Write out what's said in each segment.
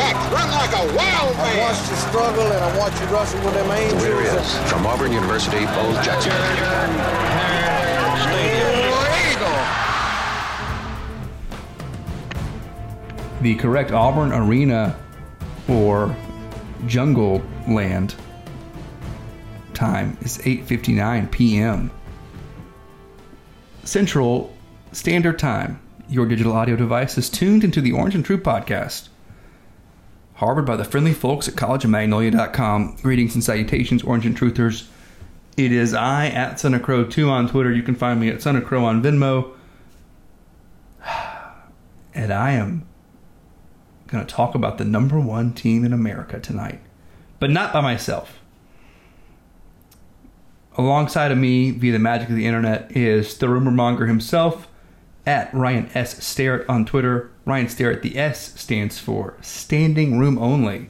Back, back, run like a wild I man. watched you struggle and I watched you wrestle with them angels. Here he is, from Auburn University, Bo Jackson. The correct Auburn Arena or Jungle Land time is 8:59 p.m. Central Standard Time. Your digital audio device is tuned into the Orange and True podcast. Harbored by the friendly folks at collegeofmagnolia.com. Greetings and salutations, Orange and Truthers. It is I at Son of Crow 2 on Twitter. You can find me at Son of Crow on Venmo. And I am going to talk about the number one team in America tonight, but not by myself. Alongside of me, via the magic of the internet, is the rumor monger himself at Ryan S. Starrett on Twitter. Ryan Starrett, the S stands for Standing Room Only.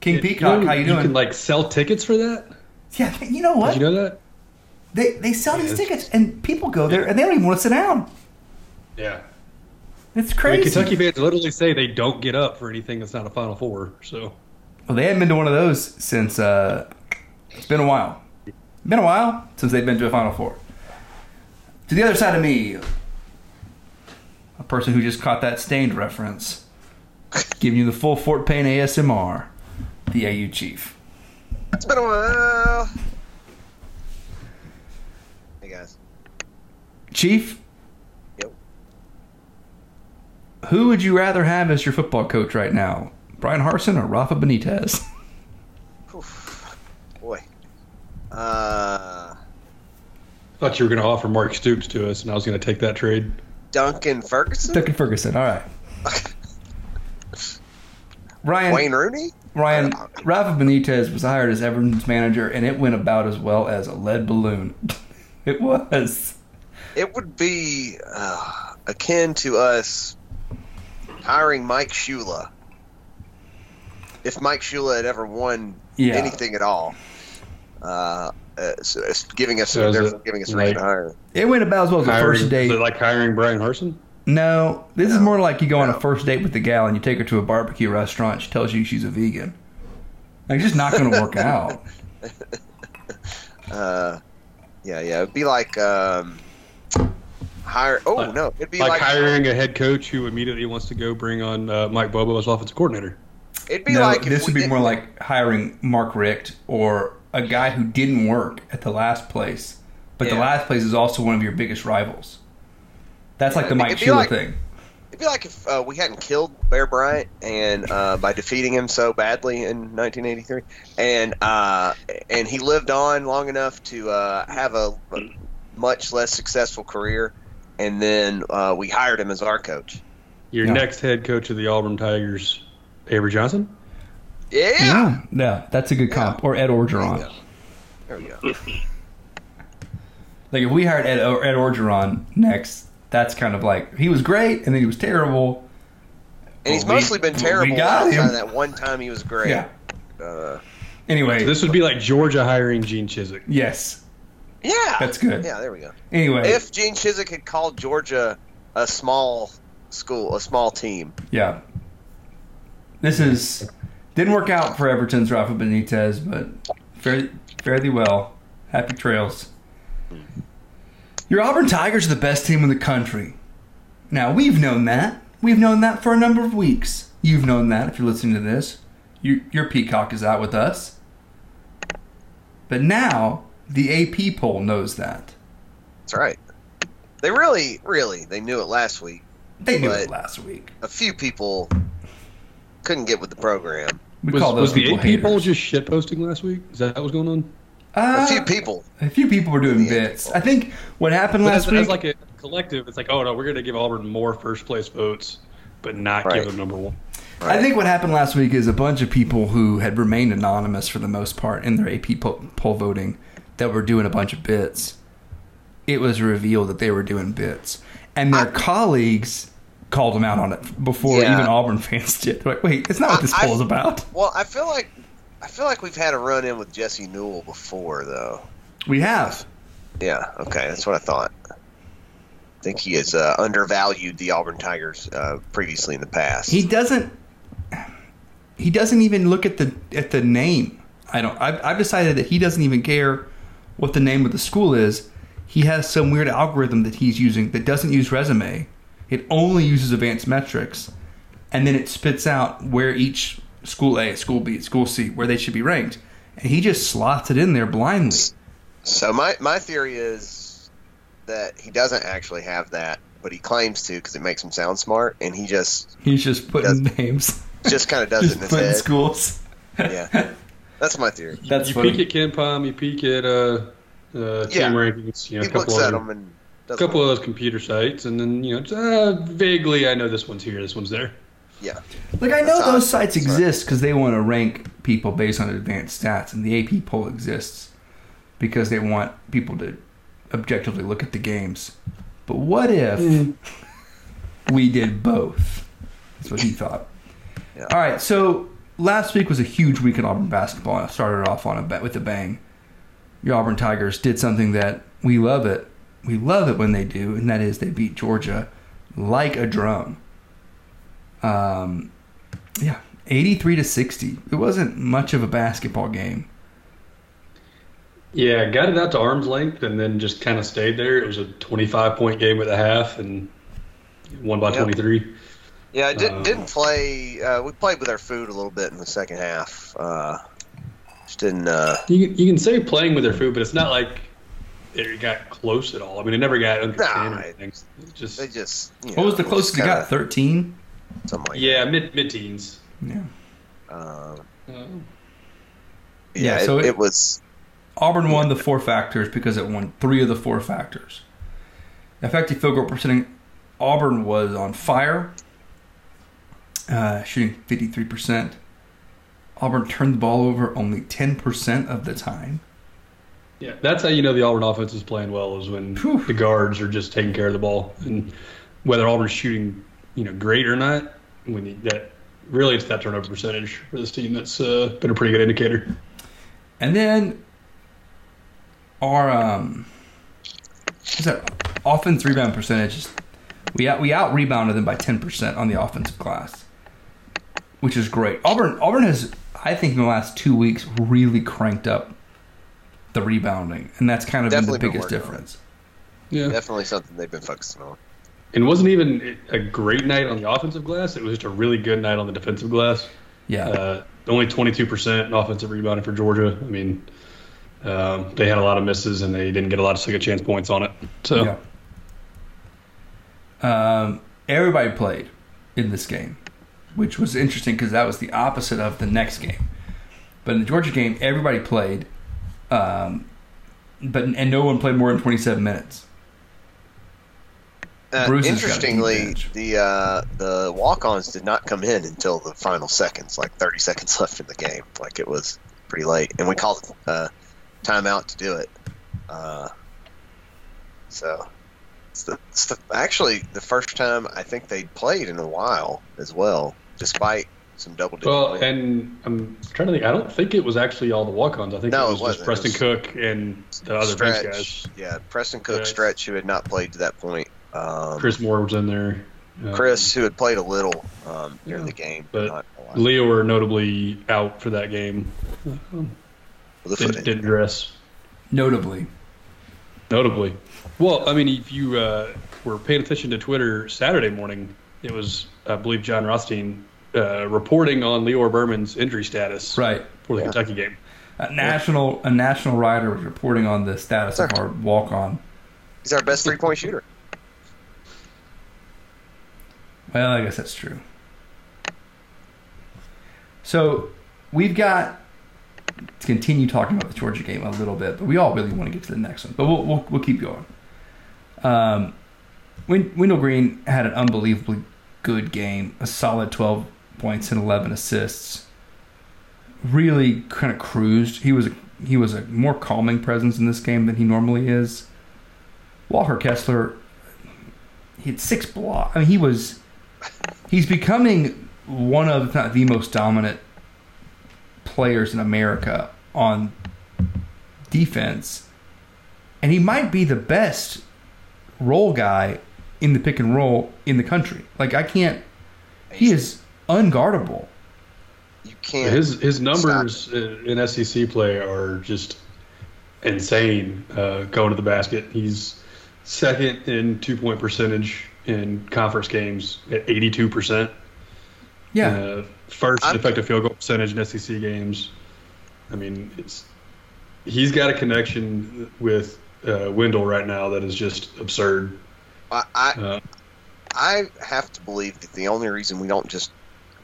King Peacock, know how you doing? can like sell tickets for that. yeah, you know what? Did you know that? they they sell these tickets, and people go there, and they don't even want to sit down. Yeah. It's I mean, crazy. Kentucky fans literally say they don't get up for anything that's not a Final Four. So Well, they haven't been to one of those since uh, it's been a while. Been a while since they've been to a Final Four. To the other side of me, a person who just caught that stained reference, giving you the full Fort Payne ASMR, the AU chief. It's been a while. Hey guys. Chief, Yep. who would you rather have as your football coach right now, Bryan Harsin or Rafa Benitez? Oof. Boy. Uh, thought you were going to offer Mark Stoops to us, and I was going to take that trade. Duncan Ferguson. Duncan Ferguson. All right. Ryan, Wayne Rooney. Ryan, Rafa Benitez was hired as Everton's manager, and it went about as well as a lead balloon. it was. It would be uh, akin to us hiring Mike Shula. If Mike Shula had ever won Yeah. anything at all, uh, uh, so it's giving us So they're it giving us a like- reason to hire. It went about as well as the first date. is it like hiring Bryan Harsin? no, this is more like you go on a first date with the gal and you take her to a barbecue restaurant. She tells you she's a vegan. Like, it's just not going to work out. Uh, yeah, yeah, it'd be like um, hire. Oh Like- no, it'd be Like, like, hiring a head coach who immediately wants to go bring on uh, Mike Bobo as offensive coordinator. It'd be No, like this would be more like hiring Mark Richt or a guy who didn't work at the last place, but the last place is also one of your biggest rivals. That's like the Mike be Shula like- thing. It'd be like if uh, we hadn't killed Bear Bryant and uh, by defeating him so badly in 1983, and uh, and he lived on long enough to uh, have a, a much less successful career, and then uh, we hired him as our coach. Your Yeah. next head coach of the Auburn Tigers, Avery Johnson. Yeah, Yeah, yeah, that's a good comp. Or Ed There you Orgeron. go. There we go. Like if we hired Ed, Ed Orgeron next, that's kind of like he was great and then he was terrible. And he's Well, we- mostly been we terrible got him. that one time he was great. Yeah. Uh, Anyway, This would be like Georgia hiring Gene Chizik. yes. yeah. That's good. Yeah, there we go. Anyway, If Gene Chizik had called Georgia a small school, a small team, yeah. This is didn't work out for Everton's Rafa Benitez, but fairly, fairly well. Happy trails. Your Auburn Tigers are the best team in the country. Now we've known that. We've known that for a number of weeks. You've known that if you're listening to this. You, your peacock is out with us. But now the AP poll knows that. that's right. They really, really, they knew it last week. They knew it last week. A few people couldn't get with the program. We Was, call those was the people AP poll haters. just shit posting last week? Is that what was going on? Uh, A few people. A few people were doing bits. poll. I think what happened But last as, week. as like a collective, it's like, oh no, we're going to give Auburn more first place votes but not Right. give them number one. I think what happened last week is a bunch of people who had remained anonymous for the most part in their AP poll, poll voting that were doing a bunch of bits. It was revealed that they were doing bits, and their colleagues called him out on it before Yeah. even Auburn fans did. They're Like, wait, it's not what this I- poll is about. Well, I feel like I feel like we've had a run in with Jesse Newell before, though. We have. Yeah. Okay, that's what I thought. I think he has uh, undervalued the Auburn Tigers uh, previously in the past. He doesn't. He doesn't even look at the at the name. I don't. I've, I've decided that he doesn't even care what the name of the school is. He has some weird algorithm that he's using that doesn't use resume. It only uses advanced metrics, and then it spits out where each school A, school B, school C, where they should be ranked, and he just slots it in there blindly. So my my theory is that he doesn't actually have that, but he claims to because it makes him sound smart, and he just He's just putting names, just kind of does it just in his head. schools. Yeah, that's my theory. That's you funny. peek at KenPom, you peek at uh, uh, Yeah. team rankings, you know, He a couple looks at them and does couple of those computer sites, and then you know, just, uh, vaguely, I know this one's here, this one's there. yeah. Like I know That's those sites Sorry. exist because they want to rank people based on advanced stats, and the AP poll exists because they want people to objectively look at the games. But what if we did both? That's what he thought. Yeah. All right, so last week was a huge week in Auburn basketball. and it started off on a bet with a bang. Your Auburn Tigers did something that we love it. We love it when they do, and that is they beat Georgia like a drum. Um, yeah, 83 to 60. It wasn't much of a basketball game. Yeah, got it out to arm's length, and then just kind of stayed there. It was a 25 point game at the half, and won by Yep. 23. Yeah, I did, Um, didn't play. Uh, we played with our food a little bit in the second half. Uh, just didn't. Uh, You you can say playing with their food, but it's not like it got close at all. I mean, it never got under Nah, 10 or it- just they just. What know, was the closest it got? 13? Something like yeah, mid mid teens. Yeah. Um, Uh, yeah, Yeah, so it, it- it was. Auburn won the four factors because it won three of the four factors. Effective field goal percentage, Auburn was on fire, uh, shooting 53%. Auburn turned the ball over only 10% of the time. Yeah, that's how you know the Auburn offense is playing well is when Phew. the guards are just taking care of the ball, and whether Auburn's shooting, you know, great or not, when you, that really it's that turnover percentage for this team that's uh, been a pretty good indicator. And then our um, what's that offense rebound percentage? is- We out we out rebounded them by ten percent on the offensive glass, which is great. Auburn Auburn has I think in the last two weeks really cranked up the rebounding, and that's kind of Definitely been been the biggest working on difference. Yeah, Definitely something they've been focusing on. and it wasn't even a great night on the offensive glass. It was just a really good night on the defensive glass. Yeah, Uh, only 22% in offensive rebounding for Georgia. I mean, um, they had a lot of misses and they didn't get a lot of second chance points on it. So, yeah. Um, everybody played in this game, which was interesting because that was the opposite of the next game. But in the Georgia game, everybody played, um, but and no one played more than twenty seven minutes. Uh, Bruce has got a deep interestingly, the uh, the walk-ons did not come in until the final seconds, like 30 seconds left in the game. Like it was pretty late, and we called uh, timeout to do it. Uh, so it's the, it's the actually the first time I think they'd played in a while as well, despite some double-digit. well, wins. and I'm trying to think. I don't think it was actually all the walk-ons. I think No, it it was wasn't. just Preston It Cook and the other bench Stretch, guys. yeah, Preston Cook, Right. Stretch, who had not played to that point. Um, Chris Moore was in there. Uh, Chris, who had played a little um, during Yeah, the game, but not a lot. Leo were notably out for that game. With a Didn't, didn't dress. Notably, Notably. Well, I mean, if you uh, were paying attention to Twitter Saturday morning, it was, I believe, Jon Rothstein uh, reporting on Lior Berman's injury status right? for the Yeah. Kentucky game. A national a national writer was reporting on the status of our walk on. He's our best three-point shooter. Well, I guess that's true. So we've got to continue talking about the Georgia game a little bit, but we all really want to get to the next one. But we'll we'll, we'll keep going. Um, Wendell Green had an unbelievably good game, a solid 12 points and 11 assists. Really kind of cruised. He was a, he was a more calming presence in this game than he normally is. Walker Kessler, he had six blocks. I mean, he was he's becoming one of, if not the most dominant players in America on defense, and he might be the best role guy in the pick and roll in the country. Like I can't. He is unguardable. You can't. His his numbers in SEC play are just insane. Uh, going to the basket, he's second in two point percentage in conference games at eighty two percent. Yeah, Uh, first I'm- effective field goal percentage in SEC games. I mean, it's he's got a connection with uh, Wendell right now that is just absurd. I, I, Uh, I have to believe that the only reason we don't just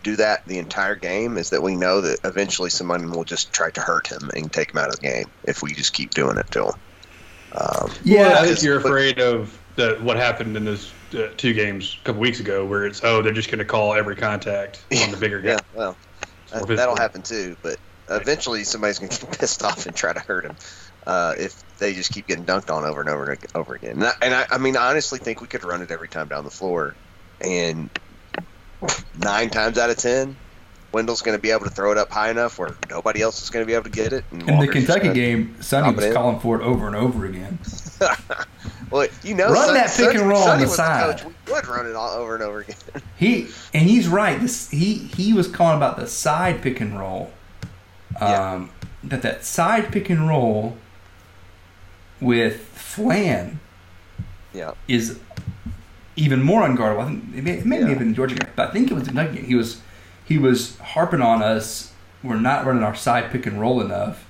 do that the entire game is that we know that eventually someone will just try to hurt him and take him out of the game if we just keep doing it to him. Um, yeah. I think you're but- afraid of the, what happened in those uh, two games a couple weeks ago, where it's oh they're just going to call every contact on the bigger guy. yeah, well, that, Or that'll happen too. But eventually, somebody's going to get pissed off and try to hurt him uh, if they just keep getting dunked on over and over and over again. And I, and I, I mean, I honestly think we could run it every time down the floor, and nine times out of ten, Wendell's going to be able to throw it up high enough where nobody else is going to be able to get it. And In the Walker's just Kentucky game, Sonny was in. calling for it over and over again. Well, you know, Run Son- that pick and Sonny- roll on the side. coach. We would run it all over and over again. He and he's right. This he he was calling about the side pick and roll. Um, Yeah. That that side pick and roll with Flan yeah, is even more unguardable. I think it may, it may Yeah. have been the Georgia game, but I think it was the Kentucky game. He was he was harping on us. We're not running our side pick and roll enough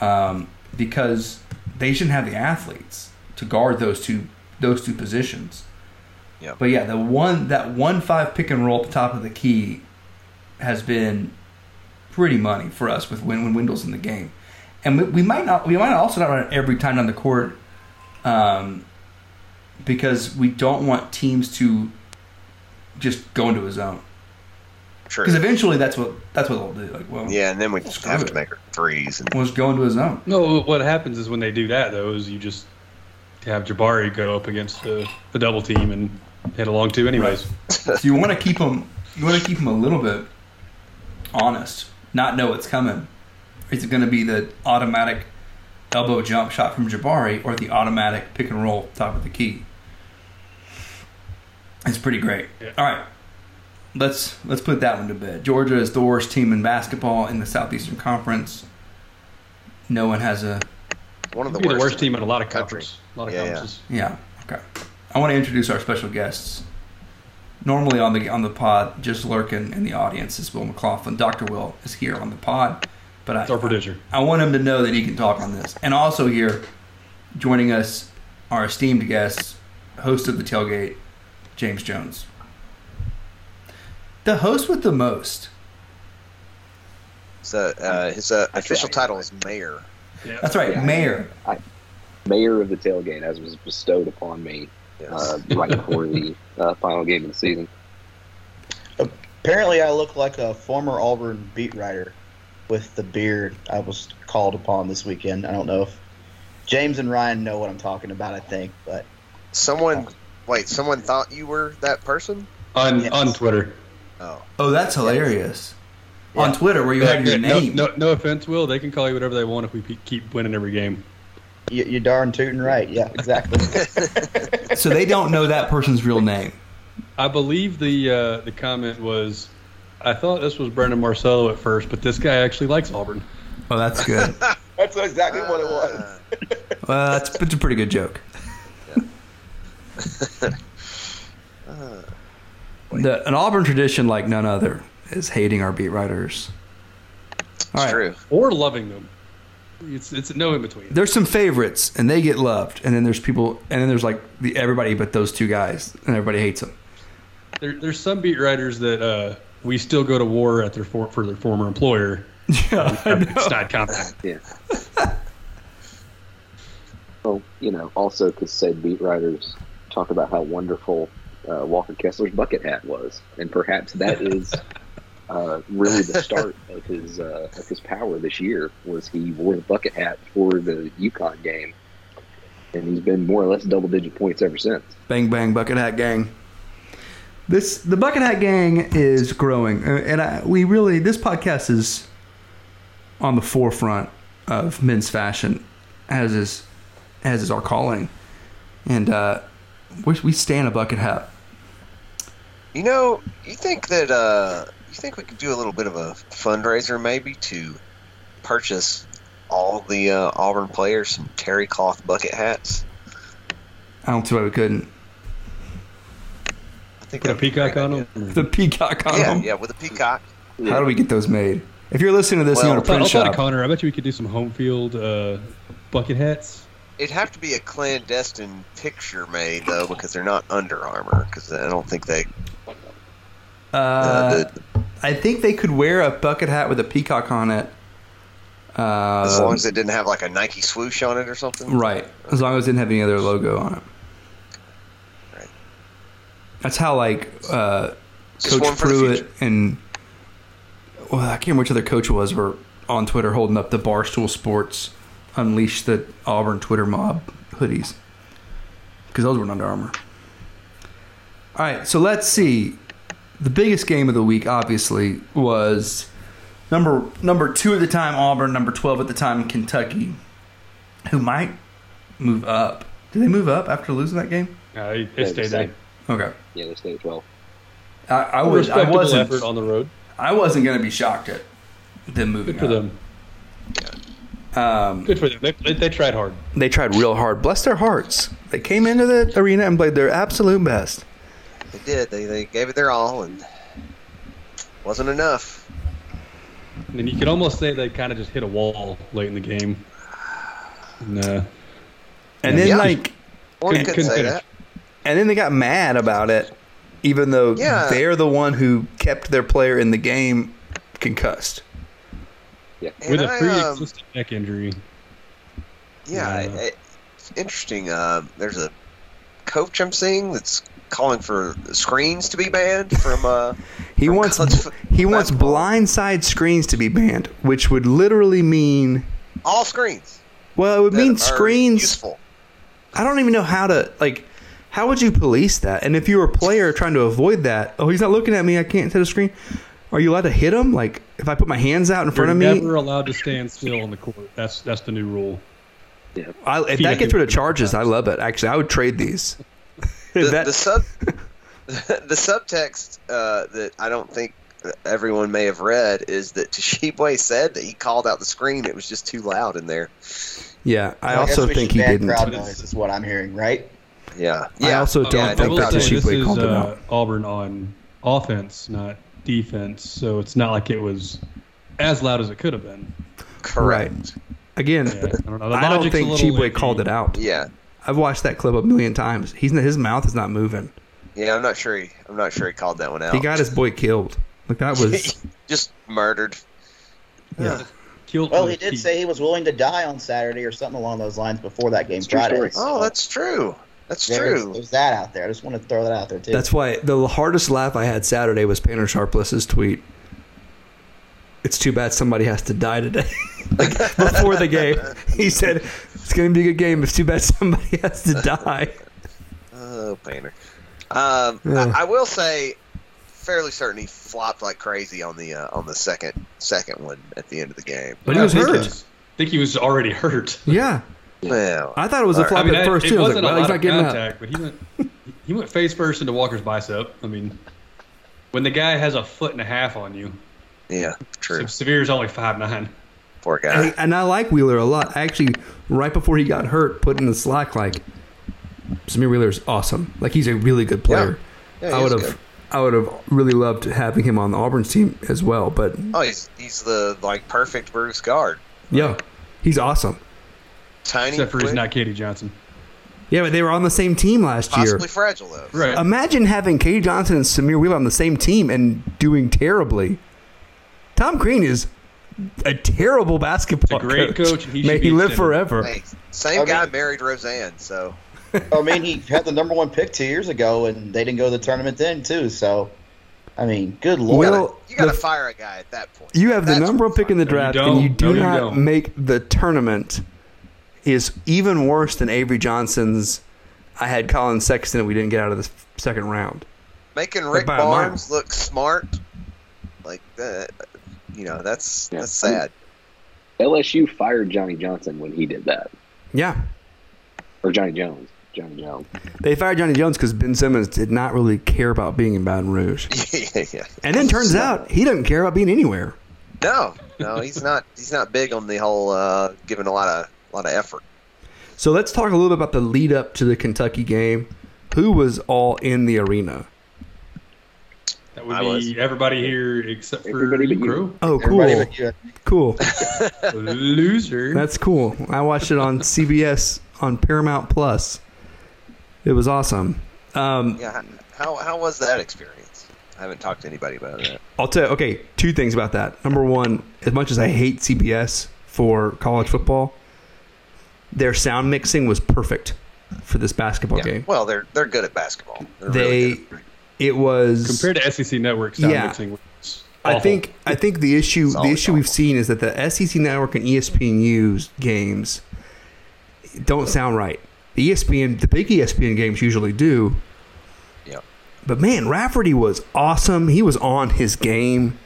um, because they shouldn't have the athletes to guard those two those two positions. Yeah. But yeah, the one that one five pick and roll at the top of the key has been pretty money for us with when when Wendell's in the game, and we, we might not we might also not run it every time on the court, um, because we don't want teams to just go into a zone true. because eventually that's what that's what they'll do. Like, well, Yeah, and then we just have it. to make our threes and we'll just go into a zone. No, what happens is when they do that, though, is you just have Jabari go up against the, the double team and hit a long two, anyways. So you want to keep them you want to keep them a little bit honest, not know what's coming. Is it going to be the automatic elbow jump shot from Jabari or the automatic pick and roll top of the key? It's pretty great. Yeah. All right. Let's let's put that one to bed. Georgia is the worst team in basketball in the Southeastern Conference. No one has a one of the worst, the worst team in a lot of countries. A lot of Yeah, yeah. Yeah. Okay. I want to introduce our special guests. Normally on the on the pod, just lurking in the audience is Will McLaughlin. Doctor Will is here on the pod, but It's our I, producer. I want him to know that he can talk on this. And also here, joining us, our esteemed guest, host of the tailgate, James Jones. The host with the most. So uh, his uh, official right. title is mayor. Yeah. That's right, Yeah. Mayor. mayor of the tailgate, as was bestowed upon me Yes. uh, right before the uh, final game of the season. Apparently, I look like a former Auburn beat writer with the beard I was called upon this weekend. I don't know if James and Ryan know what I'm talking about, I think, but someone, wait, someone thought you were that person? On Yes. on Twitter. Oh, Oh, that's hilarious. On Twitter, where you Yeah, have your no, name. No, no offense, Will. They can call you whatever they want if we pe- keep winning every game. you, you're darn tootin' right. Yeah, exactly. So they don't know that person's real name. I believe the uh, the comment was, I thought this was Brandon Marcello at first, but this guy actually likes Auburn. Oh, that's good. That's exactly what it was. Uh, Well, that's it's a pretty good joke. uh, The, an Auburn tradition like none other is hating our beat writers. it's All right. true. Or loving them. It's it's no in between. There's some favorites, and they get loved, and then there's people, and then there's like the everybody but those two guys, and everybody hates them. There, there's some beat writers that uh, we still go to war at their for, for their former employer. Yeah, I know. It's not confident. Yeah. well, you know, also because said beat writers talk about how wonderful uh, Walker Kessler's bucket hat was, and perhaps that is uh, really the start of his uh, of his power this year. Was he wore the bucket hat for the UConn game, and he's been more or less double digit points ever since. Bang bang bucket hat gang. This the bucket hat gang is growing, uh, and I, we really this podcast is on the forefront of men's fashion, as is as is our calling, and uh, we, we stand a bucket hat. You know, you think that uh, you think we could do a little bit of a fundraiser maybe to purchase all the uh, Auburn players some terry cloth bucket hats? I don't see why we couldn't. I think Put a peacock on idea. them. The peacock on Yeah, them. yeah, with a peacock. How do we get those made? If you're listening to this, Well, you I'll want a tell, print I'll tell shop. Connor. I bet you we could do some home field uh, bucket hats. It'd have to be a clandestine picture made though, because they're not Under Armour. Because I don't think they. Uh, Uh, the, I think they could wear a bucket hat with a peacock on it. Uh, as long as it didn't have like a Nike swoosh on it or something. Right. As long as it didn't have any other logo on it. Right. That's how like uh, Coach one for the Pruitt and well, I can't remember which other coach it was were on Twitter holding up the Barstool Sports Unleash the Auburn Twitter mob hoodies because those were Under Armour. All right, so let's see. The biggest game of the week, obviously, was number number two at the time Auburn, number twelve at the time Kentucky, who might move up. Did they move up after losing that game? Uh, it stayed there. same. Okay, Yeah, they stayed at twelve. I, I was I wasn't effort on the road. I wasn't going to be shocked at them moving Good for up. them. Um, Good for them. They, they, they tried hard. they tried real hard. Bless their hearts. They came into the arena and played their absolute best. They did. They they gave it their all, and wasn't enough. And then you could almost say they kind of just hit a wall late in the game. And, uh, And then Yeah. like, One Couldn't- could say finish. that. And then they got mad about it, even though Yeah. they're the one who kept their player in the game concussed. And with a I, um, pre-existing neck injury. Yeah, Yeah. it- it's interesting. Um, there's a coach I'm seeing that's calling for screens to be banned from. Uh, He From wants college f- he wants blindside screens to be banned, which would literally mean all screens. well, it would mean screens. Useful. I don't even know how to like. How would you police that? And if you were a player trying to avoid that, oh, he's not looking at me. I can't hit a screen. Are you allowed to hit him? Like if I put my hands out in You're front of me, you're never allowed to stand still on the court. That's that's the new rule. I, if Feet that gets rid of charges, I love it. Actually, I would trade these. The, That- the sub, the subtext uh, that I don't think everyone may have read is that Tshiebwe said that he called out the screen. It was just too loud in there. yeah, I Well, also we think he didn't. Crowd noise is what I'm hearing, right? Yeah. I Yeah. also don't yeah, I think that say Tshiebwe this is called it uh, out. Auburn on offense, not defense. So it's not like it was as loud as it could have been. Correct. Again, Yeah, I don't know. The I don't think little Tshiebwe called it out. Yeah. I've watched that clip a million times. He's his mouth is not moving. Yeah. I'm not sure. He, I'm not sure he called that one out. He got his boy killed. Like that was just murdered. yeah. Killed Well, he did teeth. say he was willing to die on Saturday or something along those lines before that game It's a Friday. Oh, that's true. That's There's, true. there's that out there. I just want to throw that out there too. That's why the hardest laugh I had Saturday was Painter Sharpless's tweet. It's too bad somebody has to die today. like before the game, he said it's going to be a good game. It's too bad somebody has to die. Oh, Painter. Um, Yeah. I, I will say, fairly certain he flopped like crazy on the uh, on the second second one at the end of the game. But he was hurt. I think he was already hurt. Yeah, Well, I thought it was a All right. flop I mean, at I- first it too. I was wasn't like, a well, he's lot not of getting up. contact, but he went he went face first into Walker's bicep. I mean, when the guy has a foot and a half on you, yeah, true. so Sahvir's only five nine. Poor guy. And, and I like Wheeler a lot. I actually, right before he got hurt, put in the slack like Sahvir Wheeler's awesome. Like he's a really good player. Yeah, he I would have, good. I would have really loved having him on the Auburn's team as well. But Oh, he's he's the like perfect Bruce guard. yeah, he's awesome. Tiny, Except for he's not KD Johnson. Yeah, but they were on the same team last possibly year. Possibly fragile though. Right. Imagine having KD Johnson and Sahvir Wheeler on the same team and doing terribly. Tom Green is a terrible basketball He's a great coach, and he May should he be live extended. forever. Hey, same I guy mean- married Roseanne, so I mean, he had the number one pick two years ago, and they didn't go to the tournament then too. So, I mean, good lord. Well, You got to fire a guy at that point. You have the number one pick in the No, you draft, and you do No, you not don't. make the tournament. Is even worse than Avery Johnson's. I had Collin Sexton, and we didn't get out of the second round. making Rick by a mile. Barnes look smart. Like that, you know, that's Yeah. that's sad. LSU fired Johnny Johnson when he did that, Yeah, or Johnny Jones. Johnny Jones. they fired Johnny Jones because Ben Simmons did not really care about being in Baton Rouge, yeah, yeah. and then turns out he doesn't care about being anywhere. No, no, he's not. He's not big on the whole uh, giving a lot of lot of effort. So let's talk a little bit about the lead up to the Kentucky game. Who was all in the arena? That would I be was. everybody here except for Everybody but you, you. Oh, cool, but you. cool. Loser. That's cool. I watched it on CBS on Paramount Plus. It was awesome. Um, Yeah, how how was that experience? I haven't talked to anybody about that. I'll tell you, okay, two things about that. Number one, as much as I hate CBS for college football, their sound mixing was perfect for this basketball Yeah. game. Well, they're they're good at basketball. They're They, really good. it was Compared to SEC Network, sound Yeah. mixing was I think I think the issue the always issue we've seen is that the SEC network and E ESPNU's games don't sound right. The E ESPN the big ESPN games usually do. Yeah. But man, Raftery was awesome. He was on his game.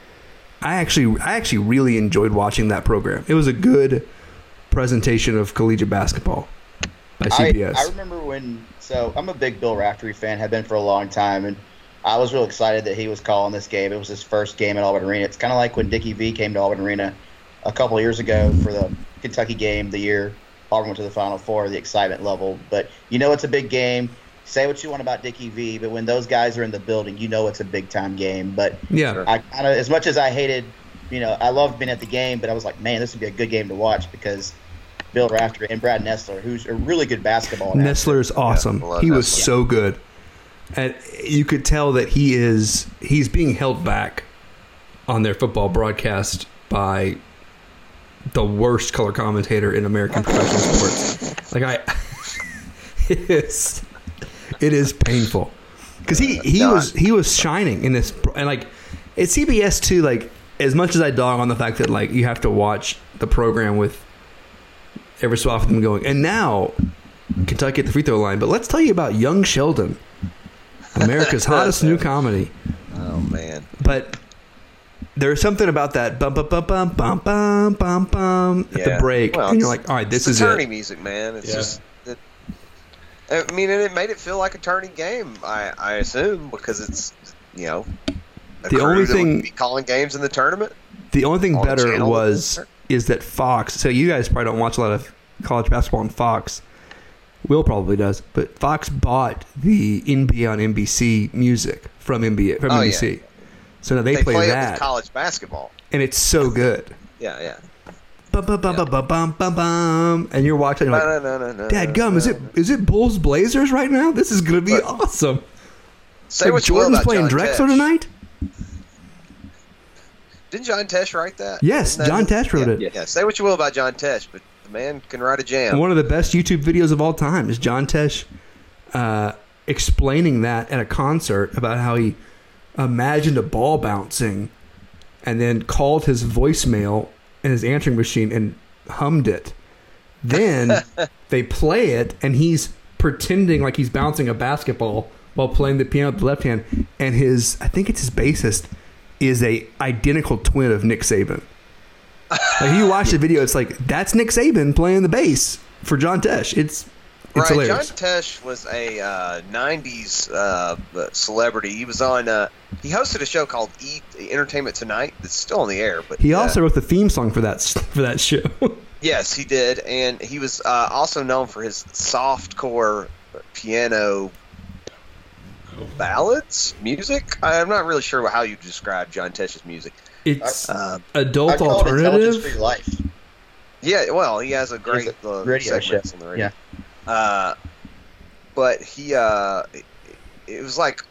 I actually I actually really enjoyed watching that program. It was a good presentation of collegiate basketball by CBS. I remember when. So I'm a big Bill Raftery fan. Have been for a long time, and I was real excited that he was calling this game. It was his first game at Auburn Arena. It's kind of like when Dickie V came to Auburn Arena a couple years ago for the Kentucky game. The year Auburn went to the Final Four, the excitement level. But you know it's a big game. Say what you want about Dickie V, but when those guys are in the building, you know it's a big time game. But yeah. I kind of, as much as I hated, you know, I loved being at the game, but I was like, man, this would be a good game to watch because Bill Rafter and Brad Nessler, who's a really good basketball. Nessler is awesome. I love he was so good, and you could tell that he is he's being held back on their football broadcast by the worst color commentator in American professional sports. Like I, it is, it is painful because he he was he was shining in this and like It's CBS too. Like as much as I dog on the fact that like you have to watch the program with every so often them going, and now Kentucky at the free throw line. But let's tell you about Young Sheldon, America's hottest new comedy. Oh man, But there's something about that bum bum bum bum bum bum bum bum at the break, Well, and you're like, all right, this it's is attorney it. music, man. It's Yeah. just. It, I mean, and it made it feel like a turning game. I I assume because it's you know. The only thing- calling games in the tournament. The only thing better was is that Fox. So you guys probably don't watch a lot of college basketball on Fox. Will probably does, but Fox bought the NBA on NBC music from NBA from Oh, yeah. NBC. So now they, They play, play it that, college basketball. and it's so good. Yeah, yeah. Bum, bum, bum, bum, bum, bum, bum, bum. And you're watching, like, No, no, no, no, no, Dad gum, is it is it Bulls Blazers right now? This is gonna be awesome. Say Like what you will Jordan's playing John Drexler Tesh. tonight. Didn't John Tesh write that? Yes, that John Tesh wrote yeah, it. Yeah. Say what you will about John Tesh, but the man can write a jam. One of the best YouTube videos of all time is John Tesh uh, explaining that at a concert about how he imagined a ball bouncing and then called his voicemail and his answering machine and hummed it. Then they play it and he's pretending like he's bouncing a basketball while playing the piano with the left hand and his I think it's his bassist is a identical twin of Nick Saban. Like you watch the video, it's like that's Nick Saban playing the bass for John Tesh. It's it's right, hilarious. John Tesh was a uh, '90s uh, celebrity. He was on. Uh, he hosted a show called E Entertainment Tonight. That's still on the air. But He uh, also wrote the theme song for that for that show. yes, he did, and he was uh, also known for his softcore piano ballads music. I'm not really sure how you describe John Tesh's music. it's Uh, adult I call it alternative. Your life. Yeah, well, he has a great a uh, radio show. on the radio. Uh, but he, uh, it, it was like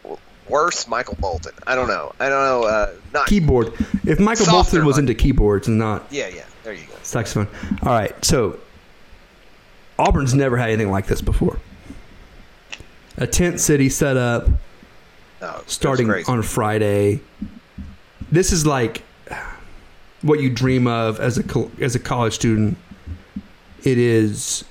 worse Michael Bolton. I don't know. I don't know. Uh, not. Keyboard. If Michael Bolton was into keyboards and not yeah, yeah. There you go. saxophone. All right, so Auburn's never had anything like this before. A tent city set up No, starting on Friday. This is like what you dream of as a as a college student. It is.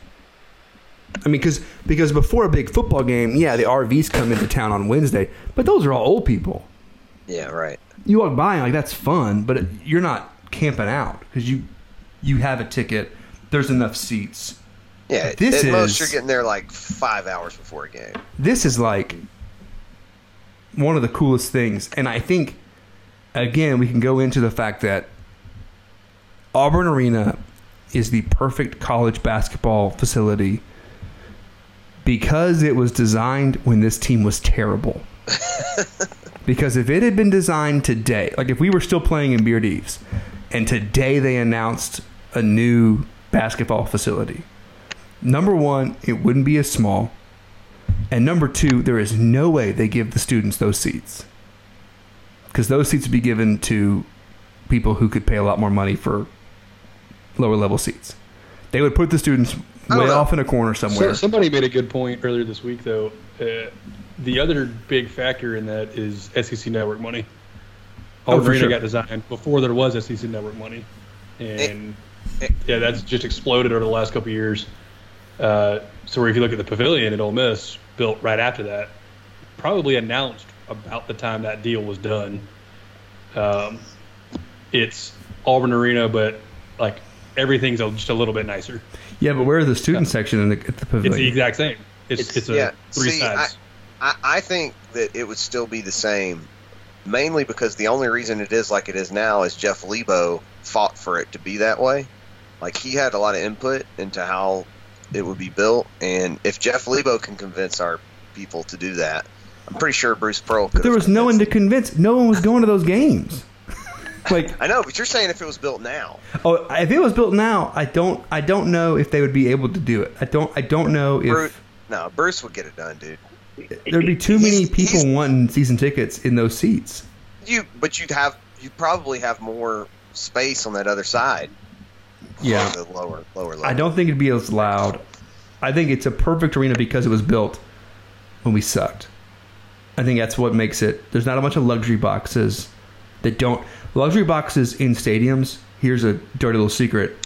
I mean, because because before a big football game, yeah, the RVs come into town on Wednesday, but those are all old people. Yeah, right. You walk by and like that's fun, but it, you're not camping out because you you have a ticket. There's enough seats. Yeah, This at most you're getting there like five hours before a game. this is like one of the coolest things and i think again we can go into the fact that auburn arena is the perfect college basketball facility because it was designed when this team was terrible because if it had been designed today like if we were still playing in Beard-Eaves and today they announced a new basketball facility number one it wouldn't be as small and number two, there is no way they give the students those seats. Because those seats would be given to people who could pay a lot more money for lower level seats. They would put the students way off in a corner So, somewhere. somebody made a good point earlier this week, though. Uh, the other big factor in that is SEC network money. Oh, Auburn for Arena sure. got designed before there was SEC network money, and it- yeah, that's just exploded over the last couple of years. Uh, so, if you look at the pavilion at Ole Miss, built right after that, probably announced about the time that deal was done. Um, it's Auburn Arena, but like everything's just a little bit nicer. yeah, but where are the student section in the, at the It's the exact same. It's It's- it's, a yeah, three see, sides. I, I think that it would still be the same, mainly because the only reason it is like it is now is Jeff Lebo fought for it to be that way. Like he had a lot of input into how it would be built, and if Jeff Lebo can convince our people to do that, I'm pretty sure Bruce Pearl. but there was no one to convince. No one was going to those games. like, I know, but you're saying if it was built now, oh, if it was built now, I don't, I don't know if they would be able to do it. I don't, I don't know if. Bruce, no, Bruce would get it done, dude. There'd be too many people wanting season tickets in those seats. You, but you'd have, you probably have more space on that other side. Yeah. the lower, lower level. I don't think it'd be as loud. I think it's a perfect arena because it was built when we sucked. I think that's what makes it. There's not a bunch of luxury boxes that don't. Luxury boxes in stadiums, here's a dirty little secret,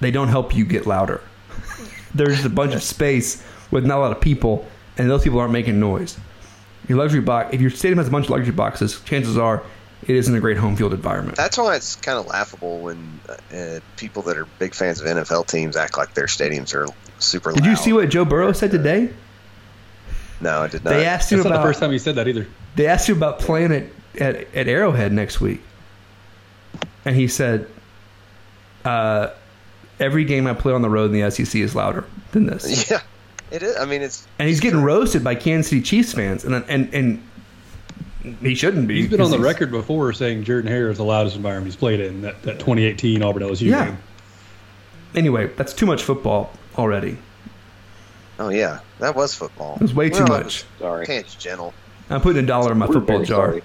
they don't help you get louder. There's a bunch of space with not a lot of people, and those people aren't making noise. Your luxury box, if your stadium has a bunch of luxury boxes, chances are it isn't a great home field environment. That's why it's kind of laughable when uh, people that are big fans of NFL teams act like their stadiums are super. Loud. Did you see what Joe Burrow said today? No, I did not. They asked him That's not about the first time he said that either. They asked him about playing at, at, at Arrowhead next week. And he said, uh, every game I play on the road in the SEC is louder than this. Yeah, it is. I mean, it's. And he's getting roasted by Kansas City Chiefs fans. And, and, and he shouldn't be. He's been on the record before saying Jordan Hare is the loudest environment he's played in that, that 2018 Auburn LSU Yeah. game. Anyway, that's too much football already. Oh yeah, that was football. It was way too Well, it much. Sorry. Okay, it's gentle. I'm putting a dollar in my We're football jar. sorry.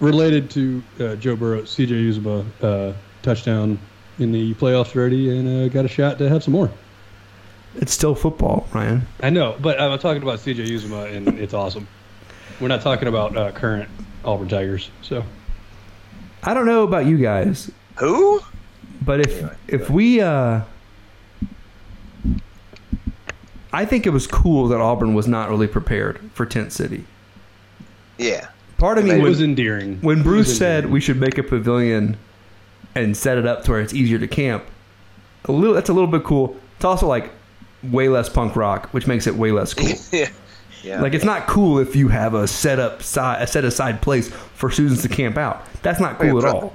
Related to uh, Joe Burrow, CJ Uzomah uh, touchdown in the playoffs already and uh, got a shot to have some more. It's still football, Ryan. I know, but I'm talking about CJ Uzomah and it's awesome. We're not talking about uh, current Auburn Tigers. So I don't know about you guys, Who? But if Anyway, if we, uh, I think it was cool that Auburn was not really prepared for Tent City. Yeah. Part of me it when, was endearing. when Bruce was said endearing. we should make a pavilion and set it up to where it's easier to camp. A little that's a little bit cool. It's also like way less punk rock, which makes it way less cool. yeah. Yeah. Like it's not cool if you have a set up side, a set aside place for students to camp out. That's not cool at all.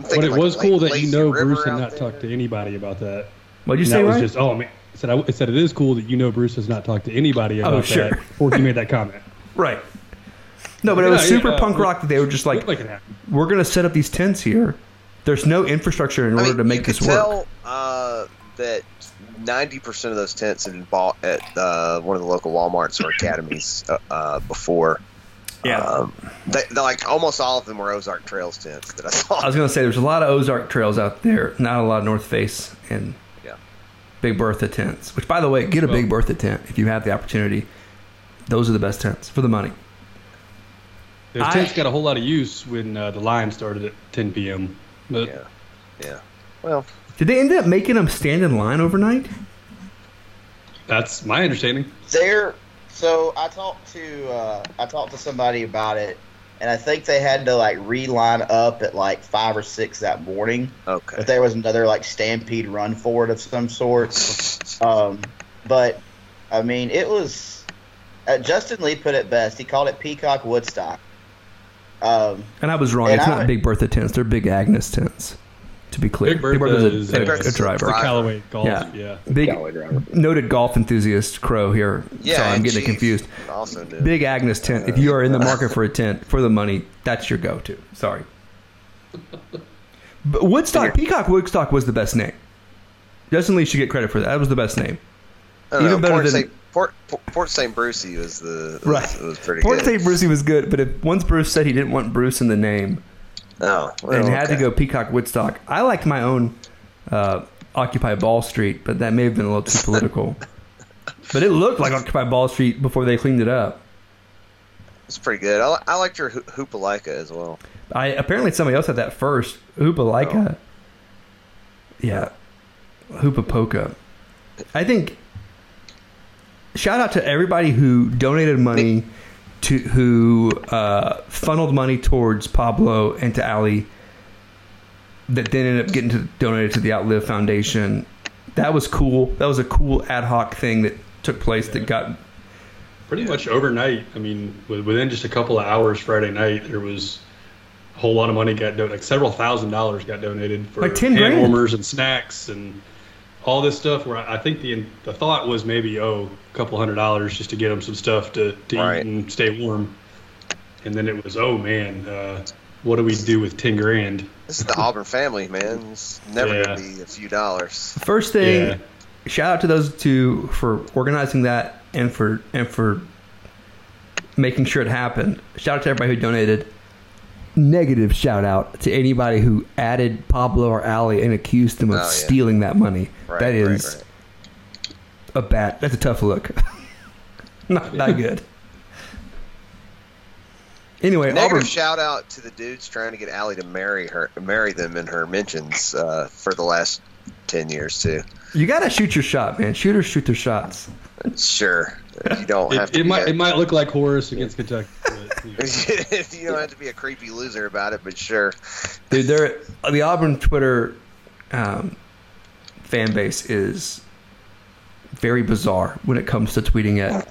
But it like was cool that you know Bruce had not there. talked to anybody about that. What'd you And say, that was Ryan? just oh man. I said I, I said it is cool that you know Bruce has not talked to anybody about Oh, sure. that before he made that comment. Right. No, but it was super yeah, punk we- rock that they were just like, like we're going to set up these tents here. There's no infrastructure in I order mean, to make you this could work. tell uh, that ninety percent of those tents had been bought at uh, one of the local WalMarts or academies uh, uh, before. Um, they, they- like almost all of them were Ozark Trails tents that I saw. I was going to say there's a lot of Ozark trails out there, not a lot of North Face and Yeah. Big Bertha tents. Which, by the way, get a Big Bertha tent if you have the opportunity. those are the best tents for the money. Those I- tents got a whole lot of use when uh, the line started at 10 p.m. But Yeah. Yeah. Well, Did they end up making them stand in line overnight? that's my understanding. There, so I talked to uh, I talked to somebody about it, and I think they had to like reline up at like five or six that morning. okay. But there was another like stampede run for it of some sort. Um, but I mean, it was uh, Justin Lee put it best. He called it Peacock Woodstock. Um, And I was wrong. It's I- not Big Bertha tents. They're Big Agnes tents. To be clear, Big Bertha Bertha's a, is a- uh, a a driver. driver. Callaway golf. Yeah. Yeah. Big Callaway driver. noted golf enthusiast Crow here. Yeah, Sorry, I'm and getting it Chief confused. Also knew. Big Agnes tent. If you are in the market for a tent for the money, that's your go-to. Sorry. But Woodstock, Peacock Woodstock was the best name. Justin Lee should get credit for that. That was the best name. Even know, better Port than- St. Port, Port, Port St. Brucey was the was, Right. was pretty Port good. St. Brucey was good, but if once Bruce said he didn't want Bruce in the name Oh, well, and had to go Peacock Woodstock, I liked my own uh, Occupy Ball Street, but that may have been a little too political. but it looked like Occupy Ball Street before they cleaned it up. It's pretty good. I, I liked your Ho- Hoopalika as well. I apparently somebody else had that first. Hoopalika. Yeah. Hoopapoka. I think shout out to everybody who donated money to who uh, funneled money towards Pablo and to Ali that then ended up getting to, donated to the Outlive Foundation. That was cool. That was a cool ad hoc thing that took place that got Pretty much overnight. I mean, within just a couple of hours Friday night, there was a whole lot of money got donated. Like several thousand dollars got donated for Like 10 hand grand. warmers and snacks and all this stuff. Where I I think the the thought was maybe oh a couple hundred dollars just to get them some stuff to, to Right. eat and stay warm. And then it was oh man, uh, what do we do with ten grand? This is the Auburn family, man. It's never Yeah. gonna be a few dollars. First thing, Yeah. shout out to those two for organizing that and for and for making sure it happened. Shout out to everybody who donated. Negative shout out to anybody who added Pablo or Ali and accused them of Oh, yeah. stealing that money. Right, that right, right. a bad. That's a tough look. not not good. Anyway, Negative Auburn. shout out to the dudes trying to get Allie to marry her, marry them in her mentions uh, for the last ten years too. You gotta shoot your shot, man. Shooters shoot their shots. Sure, you don't have It, to. it might a- it might look like Horace against Kentucky. But, you know. you don't have to be a creepy loser about it, but sure. Dude, they're, the Auburn Twitter um, fan base is very bizarre when it comes to tweeting at.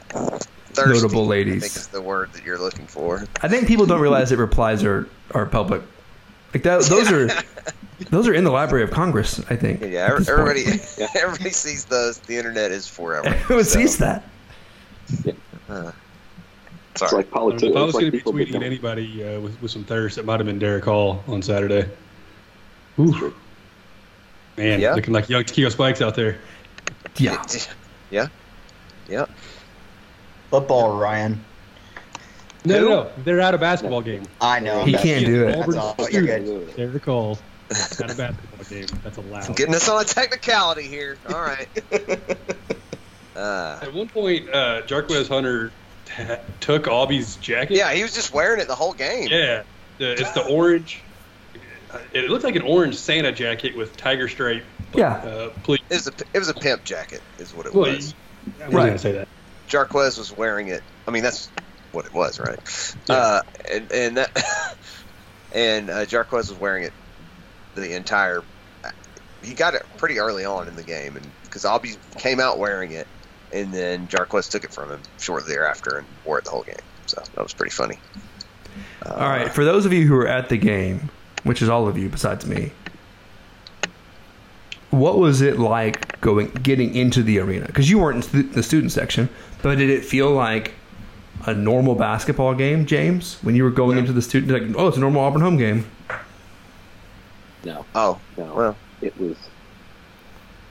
Thirsty, Notable I ladies. think is the word that you're looking for. I think people don't realize that replies are, are public. Like that, those are those are in the Library of Congress. I think. Yeah, at this point. everybody, everybody sees those. The internet is forever. Everyone so, sees that. It's Sorry. like I politics. don't if I was like going to be tweeting at anybody uh, with, with some thirst, it might have been Derek Hall on Saturday. Ooh. Man, Yeah. looking like young Keo Spikes out there. Yeah. yeah, yeah. football, Ryan. No, no, no. They're at a basketball game. I know. He can't do it. That's all. You're good. Derek Hall. Out of basketball game. That's allowed. Getting us on a technicality here. All right. Uh, At one point, uh, Jarquez Hunter t- took Aubie's jacket. yeah, he was just wearing it the whole game. Yeah. The, it's the orange. It looked like an orange Santa jacket with tiger stripe. Yeah. Uh, please. It was a it was a pimp jacket, is what it Well, was. I was Right. going to say that. Jarquez was wearing it. I mean, that's what it was, right? Yeah. Uh, and and that, and uh, Jarquez was wearing it the entire. He got it pretty early on in the game, and because Aubie came out wearing it, and then Jarquez took it from him shortly thereafter and wore it the whole game. So that was pretty funny. Uh, All right. For those of you who were at the game, which is all of you besides me, what was it like going getting into the arena? Because you weren't in the student section, but did it feel like a normal basketball game, James? When you were going into the student, like, oh, it's a normal Auburn home game. No, Oh no. well, it was.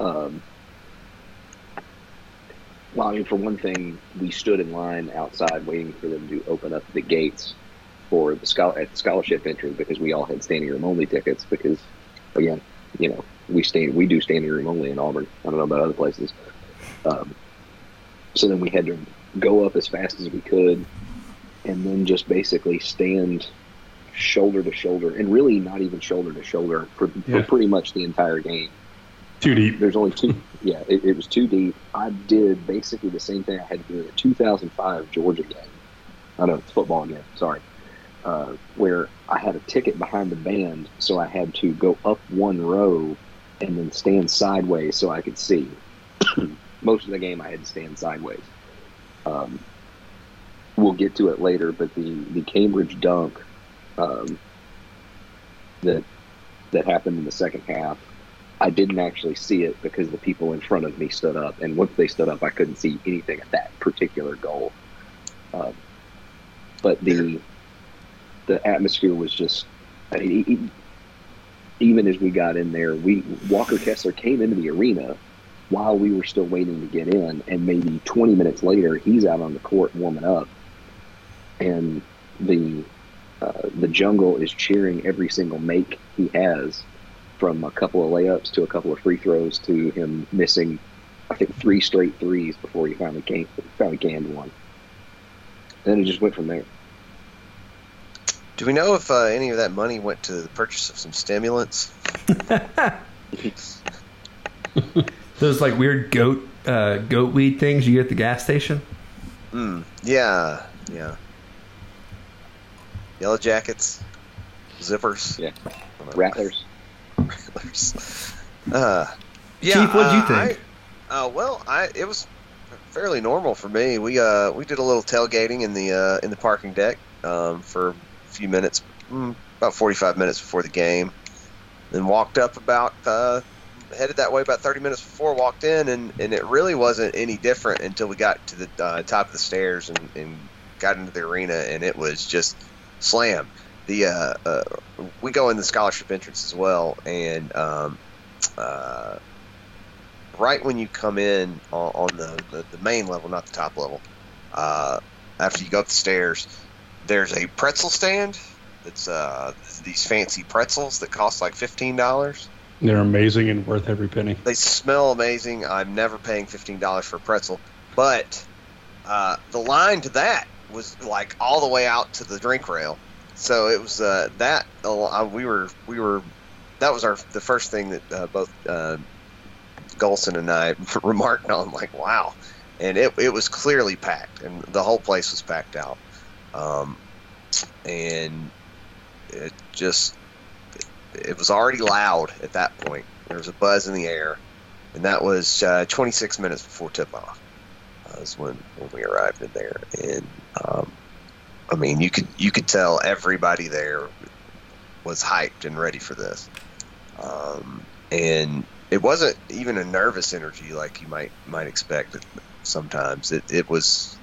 Um, well, I mean, for one thing, we stood in line outside waiting for them to open up the gates for the schol- at scholarship entry because we all had standing room only tickets. Because again, you know, we stand we do standing room only in Auburn. I don't know about other places. Um, so then we had to go up as fast as we could, and then just basically stand shoulder to shoulder, and really not even shoulder to shoulder for, Yeah. for pretty much the entire game. Too deep. There's only two. Yeah, it, it was too deep. I did basically the same thing I had to do in the 2005 Georgia game. I know it's football game. Sorry, uh, where I had a ticket behind the band, so I had to go up one row and then stand sideways so I could see. Most of the game, I had to stand sideways. Um, we'll get to it later, but the the Cambridge dunk um, that that happened in the second half. I didn't actually see it because the people in front of me stood up, and once they stood up, I couldn't see anything at that particular goal. Um, but the the atmosphere was just I mean, e- e- even as we got in there, we Walker Kessler came into the arena while we were still waiting to get in, and maybe 20 minutes later, he's out on the court warming up, and the uh, the jungle is cheering every single make he has, from a couple of layups to a couple of free throws to him missing, I think three straight threes before he finally came finally canned one. Then it just went from there. Do we know if uh, any of that money went to the purchase of some stimulants? Those like weird goat uh, goat weed things you get at the gas station. Mm, yeah, yeah. Yellow jackets, zippers, Yeah, Rattlers. rattlers. Uh, yeah, Chief, what'd you uh, think? I, uh, well, I it was fairly normal for me. We uh we did a little tailgating in the uh, in the parking deck um, for a few minutes, mm, about forty five minutes before the game. Then walked up about uh, headed that way about thirty minutes before walked in, and, and it really wasn't any different until we got to the uh, top of the stairs and, and got into the arena, and it was just slam. The uh, uh, we go in the scholarship entrance as well, and um, uh, right when you come in on, on the, the, the main level, not the top level, uh, after you go up the stairs, there's a pretzel stand. That's uh, these fancy pretzels that cost like fifteen dollars. They're amazing and worth every penny. They smell amazing. I'm never paying fifteen dollars for a pretzel, but uh, the line to that was like all the way out to the drink rail. So it was uh, that uh, we were we were that was our the first thing that uh, both uh, Golson and I remarked on. Like wow, and it it was clearly packed, and the whole place was packed out, um, and it just it was already loud at that point. There was a buzz in the air, and that was uh, 26 minutes before tip off. Uh, was when when we arrived in there, and um, I mean, you could you could tell everybody there was hyped and ready for this, um, and it wasn't even a nervous energy like you might might expect. Sometimes it it was.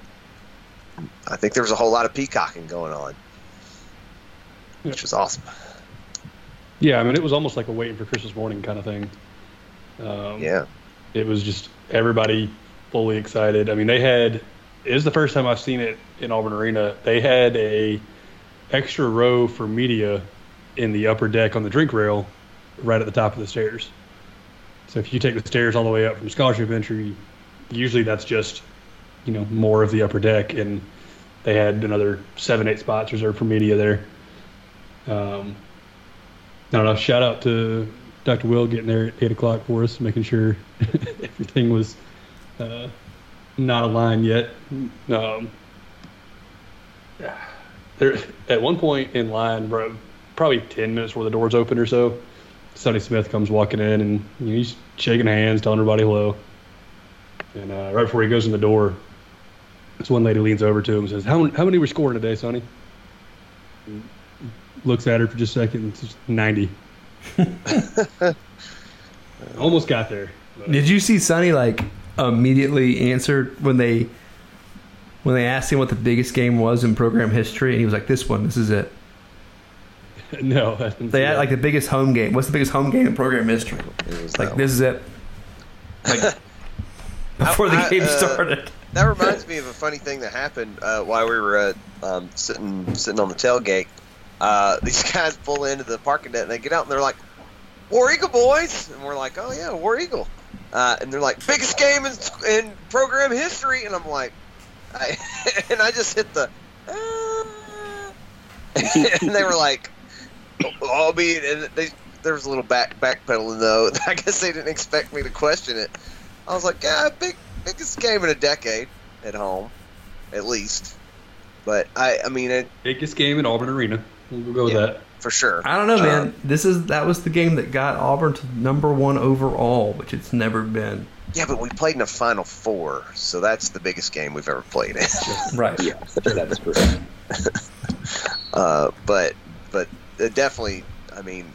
I think there was a whole lot of peacocking going on, which was awesome. Yeah, I mean, it was almost like a waiting for Christmas morning kind of thing. Um, Yeah. It was just everybody fully excited. I mean, they had. Was the first time I've seen it in Auburn Arena. They had a extra row for media in the upper deck on the drink rail, right at the top of the stairs. So if you take the stairs all the way up from scholarship entry, usually that's just, you know, more of the upper deck, and they had another seven, eight spots reserved for media there. Um, I don't know. Shout out to Dr. Will getting there at eight o'clock for us, making sure everything was uh, not a line yet. Um, there, at one point in line, bro, probably ten minutes before the doors open or so, Sonny Smith comes walking in and you know, he's shaking hands, telling everybody hello. And uh, right before he goes in the door, this one lady leans over to him and says, "How how many were scoring today, Sonny?" looks at her for just a second and says, 90. Almost got there. but- Did you see Sonny like immediately answered when they when they asked him what the biggest game was in program history, and he was like, "This one. This is it." no, I didn't They had like the biggest home game. What's the biggest home game in program history? Like this is it. Like before the I- game uh, started. That reminds me of a funny thing that happened uh, while we were uh, um, sitting sitting on the tailgate. Uh, these guys pull into the parking lot and they get out and they're like, "War Eagle boys," and we're like, "Oh yeah, War Eagle," uh, and they're like, "Biggest game in, in program history," and I'm like, I, and I just hit the. "Ah." and they were like, "Oh, me," and they there was a little back backpedaling though. I guess they didn't expect me to question it. I was like, "Yeah, big biggest game in a decade at home, at least." But I, I mean, it, Biggest game in Auburn Arena. We'll go with Yeah. that. For sure. I don't know, man. Um, this is that was the game that got Auburn to number one overall, which it's never been. yeah, but we played in a Final Four, so that's the biggest game we've ever played in. Right. Yeah, that's correct. Uh, but but it definitely, I mean,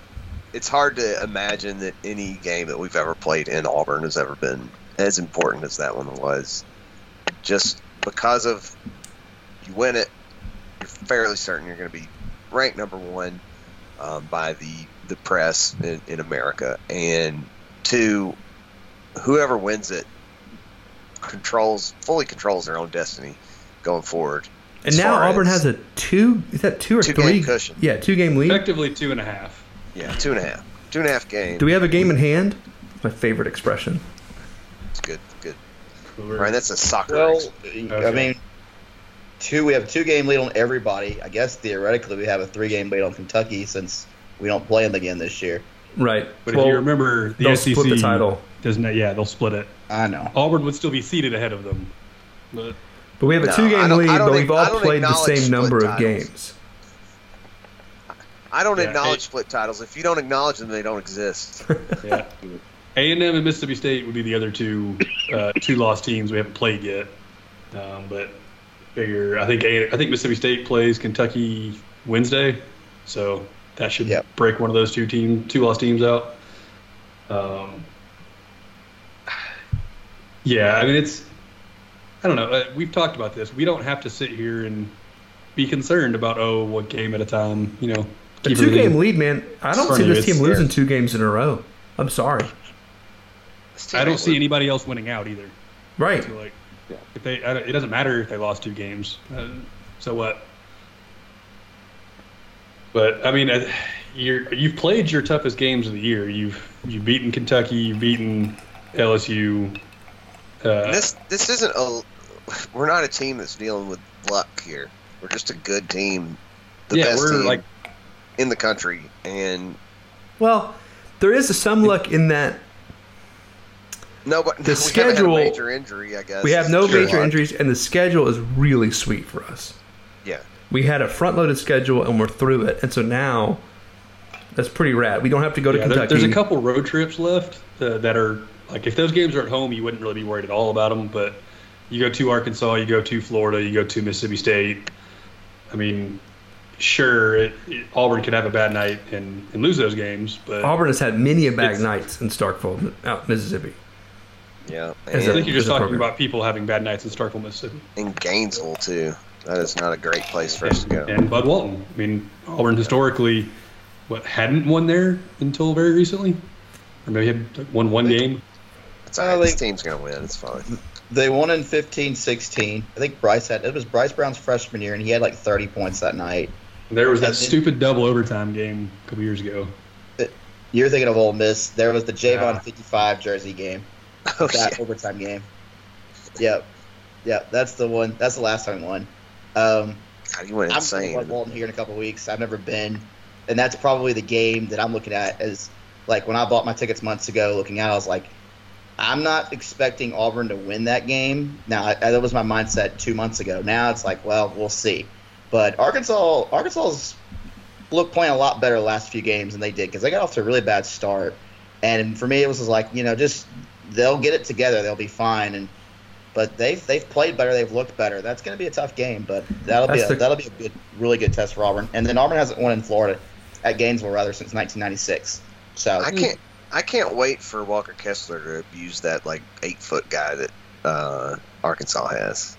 it's hard to imagine that any game that we've ever played in Auburn has ever been as important as that one was. Just because of you win it, you're fairly certain you're going to be ranked number one um, by the the press in, in America, and two, whoever wins it controls fully controls their own destiny going forward. And now Auburn has a two. Is that two or Two-game three? cushion. Yeah, two game lead. Effectively two and a half. yeah two and a half two and a half games. Do we have a game in hand? My favorite expression. It's good, good. We're- Right, that's a soccer. Well, ex- I mean, two. We have two game lead on everybody. I guess theoretically we have a three game lead on Kentucky since we don't play them again this year. Right. But Well, if you remember, the they'll SEC split the title. doesn't. Yeah, they'll split it. I know. Auburn would still be seated ahead of them. But But we have a No, two-game lead, but we've all played the same split number of games. I don't Yeah, acknowledge it- split titles. If you don't acknowledge them, they don't exist. yeah, A and M and Mississippi State would be the other two uh, two lost teams we haven't played yet. Um, but figure I think A, I think Mississippi State plays Kentucky Wednesday, so that should Yep. break one of those two team two lost teams out. Um, yeah, I mean it's I don't know. Uh, we've talked about this. We don't have to sit here and be concerned about oh what game at a time. You know, A keep two game lead, man. I don't see this team losing two games in a row. I'm sorry. I don't see anybody else winning out either. Right. So like, if they, it doesn't matter if they lost two games. Uh, so what? But I mean, uh, you're you've played your toughest games of the year. You've you've beaten Kentucky. You've beaten LSU. Uh, This this isn't a. We're not a team that's dealing with luck here. We're just a good team, the yeah, best we're team like in the country, and Well, there is some luck in that nobody. The we schedule- had a major injury, I guess. we have no Sure. major injuries, and the schedule is really sweet for us. Yeah, We had a front loaded schedule, and we're through it. And so now, that's pretty rad. We don't have to go to yeah, there- Kentucky. there's a couple road trips left uh, that are like if those games are at home, you wouldn't really be worried at all about them. But you go to Arkansas, you go to Florida, you go to Mississippi State. I mean, sure, it, it, Auburn could have a bad night and, and lose those games, but Auburn has had many a bad nights in Starkville, out Mississippi. Yeah, Is I think you're just talking program. about people having bad nights in Starkville, Mississippi, In Gainesville too. That is not a great place for us to go. and Bud Walton. I mean, Auburn historically, what hadn't won there until very recently, or maybe he had won one game. It's all uh, right. This like- team's gonna win. It's fine. They won in 15-16. I think Bryce had it was Bryce Brown's freshman year, and he had like 30 points that night. There was that And then- stupid double overtime game a couple years ago. You're thinking of Ole Miss. There was the Javon Yeah. 55 jersey game, Oh that yeah. overtime game. Yep, yep. That's the one. That's the last time we won. Um, God, you went I'm insane. going to Walton here in a couple weeks. I've never been, and that's probably the game that I'm looking at as like when I bought my tickets months ago. Looking at, I was like, I'm not expecting Auburn to win that game. Now I, that was my mindset two months ago. Now it's like, well, we'll see. But Arkansas, Arkansas's look playing a lot better the last few games than they did because they got off to a really bad start. And for me, it was like you know, just they'll get it together, they'll be fine. And but they've they've played better, they've looked better. That's going to be a tough game, but that'll be a, the- that'll be a good, really good test for Auburn. And then Auburn hasn't won in Florida, at Gainesville rather, since 1996. So I can't. I can't wait for Walker Kessler to abuse that like eight foot guy that uh, Arkansas has.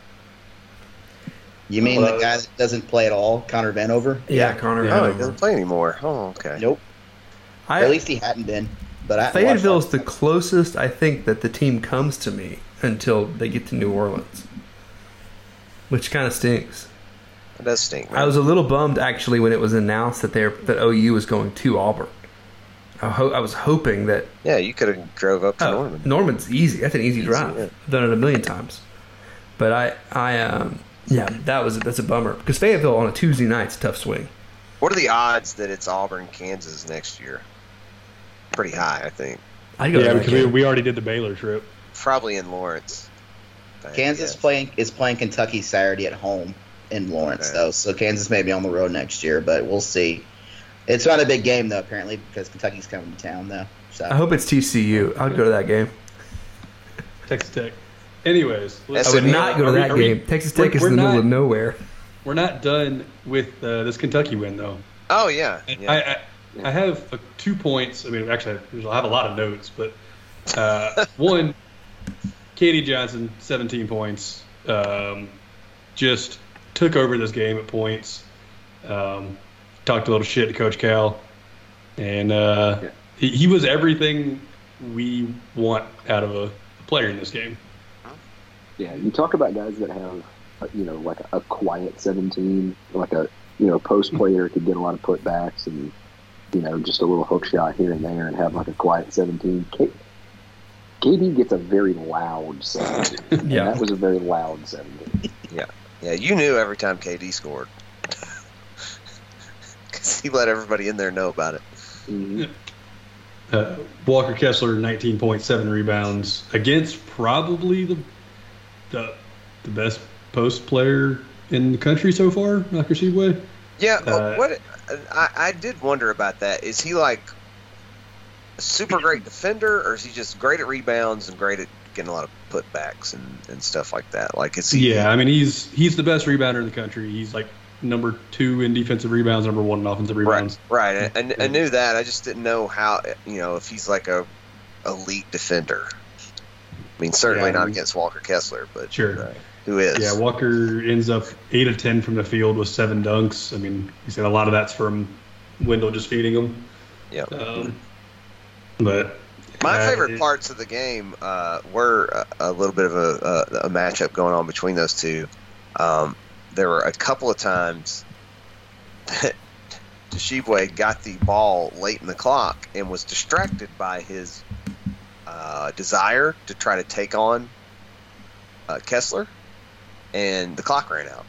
you mean Well, the guy that doesn't play at all, Connor Vanover? Yeah, Connor. Yeah. Oh, he doesn't play anymore. Oh, okay. Nope. I, at least he hadn't been. But I Fayetteville's the closest I think that the team comes to me until they get to New Orleans, which kind of stinks. It does stink. Man. I was a little bummed actually when it was announced that they that OU was going to Auburn. I, ho- I was hoping that yeah, you could have drove up to oh, Norman. Norman's easy. That's an easy, Easy, drive. yeah. I've done it a million times. But I, I, um, yeah, that was that's a bummer because Fayetteville on a Tuesday night's a tough swing. What are the odds that it's Auburn, Kansas next year? Pretty high, I think. I go Yeah, because we, we already did the Baylor trip. Probably in Lawrence. Kansas playing is playing Kentucky Saturday at home in Lawrence Okay. though, so Kansas may be on the road next year, but we'll see. It's not a big game though, apparently, because Kentucky's coming to town though. So I hope it's TCU. I'd go to that game. Texas Tech. Anyways, I would not go to Are we- that we- game. Texas we're- Tech is we're in the middle not- of nowhere. We're not done with uh, this Kentucky win though. Oh yeah. yeah. I, I I have uh, two points. I mean, actually, I have a lot of notes, but uh, one, KD Johnson, 17 points, um, just took over this game at points. Um, talked a little shit to Coach Cal, and uh, Yeah. he, he was everything we want out of a player in this game. Yeah, you talk about guys that have, uh, you know, like a, quiet 17, like a, you know, post player could get a lot of putbacks and, you know, just a little hook shot here and there and have like a quiet 17. K- KD gets a very loud 17. And Yeah. that was a very loud 17. Yeah, Yeah. you knew every time KD scored. Because he let everybody in there know about it. Mhm. Uh, Walker Kessler, 19.7 rebounds against probably the the, the best post player in the country so far, Oscar Tshiebwe. Yeah, Uh, what I, I did wonder about that. Is he like a super great defender, or is he just great at rebounds and great at getting a lot of putbacks and, and stuff like that? Like, is he? Yeah, I mean he's he's the best rebounder in the country. He's like number two in defensive rebounds, number one in offensive rebounds. Right, right. I, I, I knew that. I just didn't know how. You know, if he's like a elite defender. I mean, certainly Yeah, not against Walker Kessler, but Sure. uh, who is? Yeah, Walker ends up eight of ten from the field with seven dunks. I mean, he said a lot of that's from Wendell just feeding him. Yeah. Um, but My uh, favorite it- parts of the game uh, were a, a little bit of a, a, a matchup going on between those two. Um, there were a couple of times that Tshiebwe got the ball late in the clock and was distracted by his uh, desire to try to take on uh, Kessler, and the clock ran out.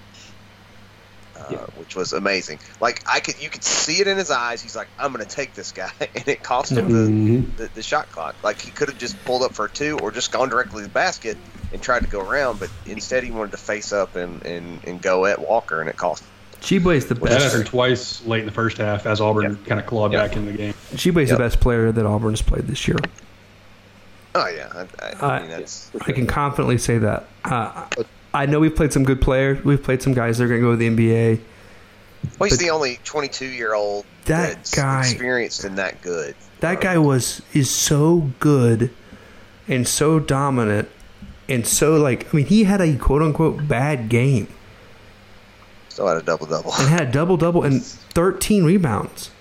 Uh, Yeah. Which was amazing. Like I could, you could see it in his eyes. He's like, "I'm going to take this guy," and it cost him the, Mhm. the, the shot clock. Like he could have just pulled up for a two or just gone directly to the basket and tried to go around, but instead he wanted to face up and, and, and go at Walker, and it cost. him. Tshiebwe's the Well, that best. happened twice late in the first half as Auburn kind of clawed Yep. back in the game. Tshiebwe's Yep. the best player that Auburn's played this year. Oh yeah, I, I, I Uh, mean that's I can confidently say that. Uh, I know we've played some good players. We've played some guys that are going to go to the NBA. well, he's the only 22 year old That that's guy- experienced and that good. That guy was is so good and so dominant and so like I mean he had a quote unquote bad game Still had a double double. and had a double double and 13 rebounds.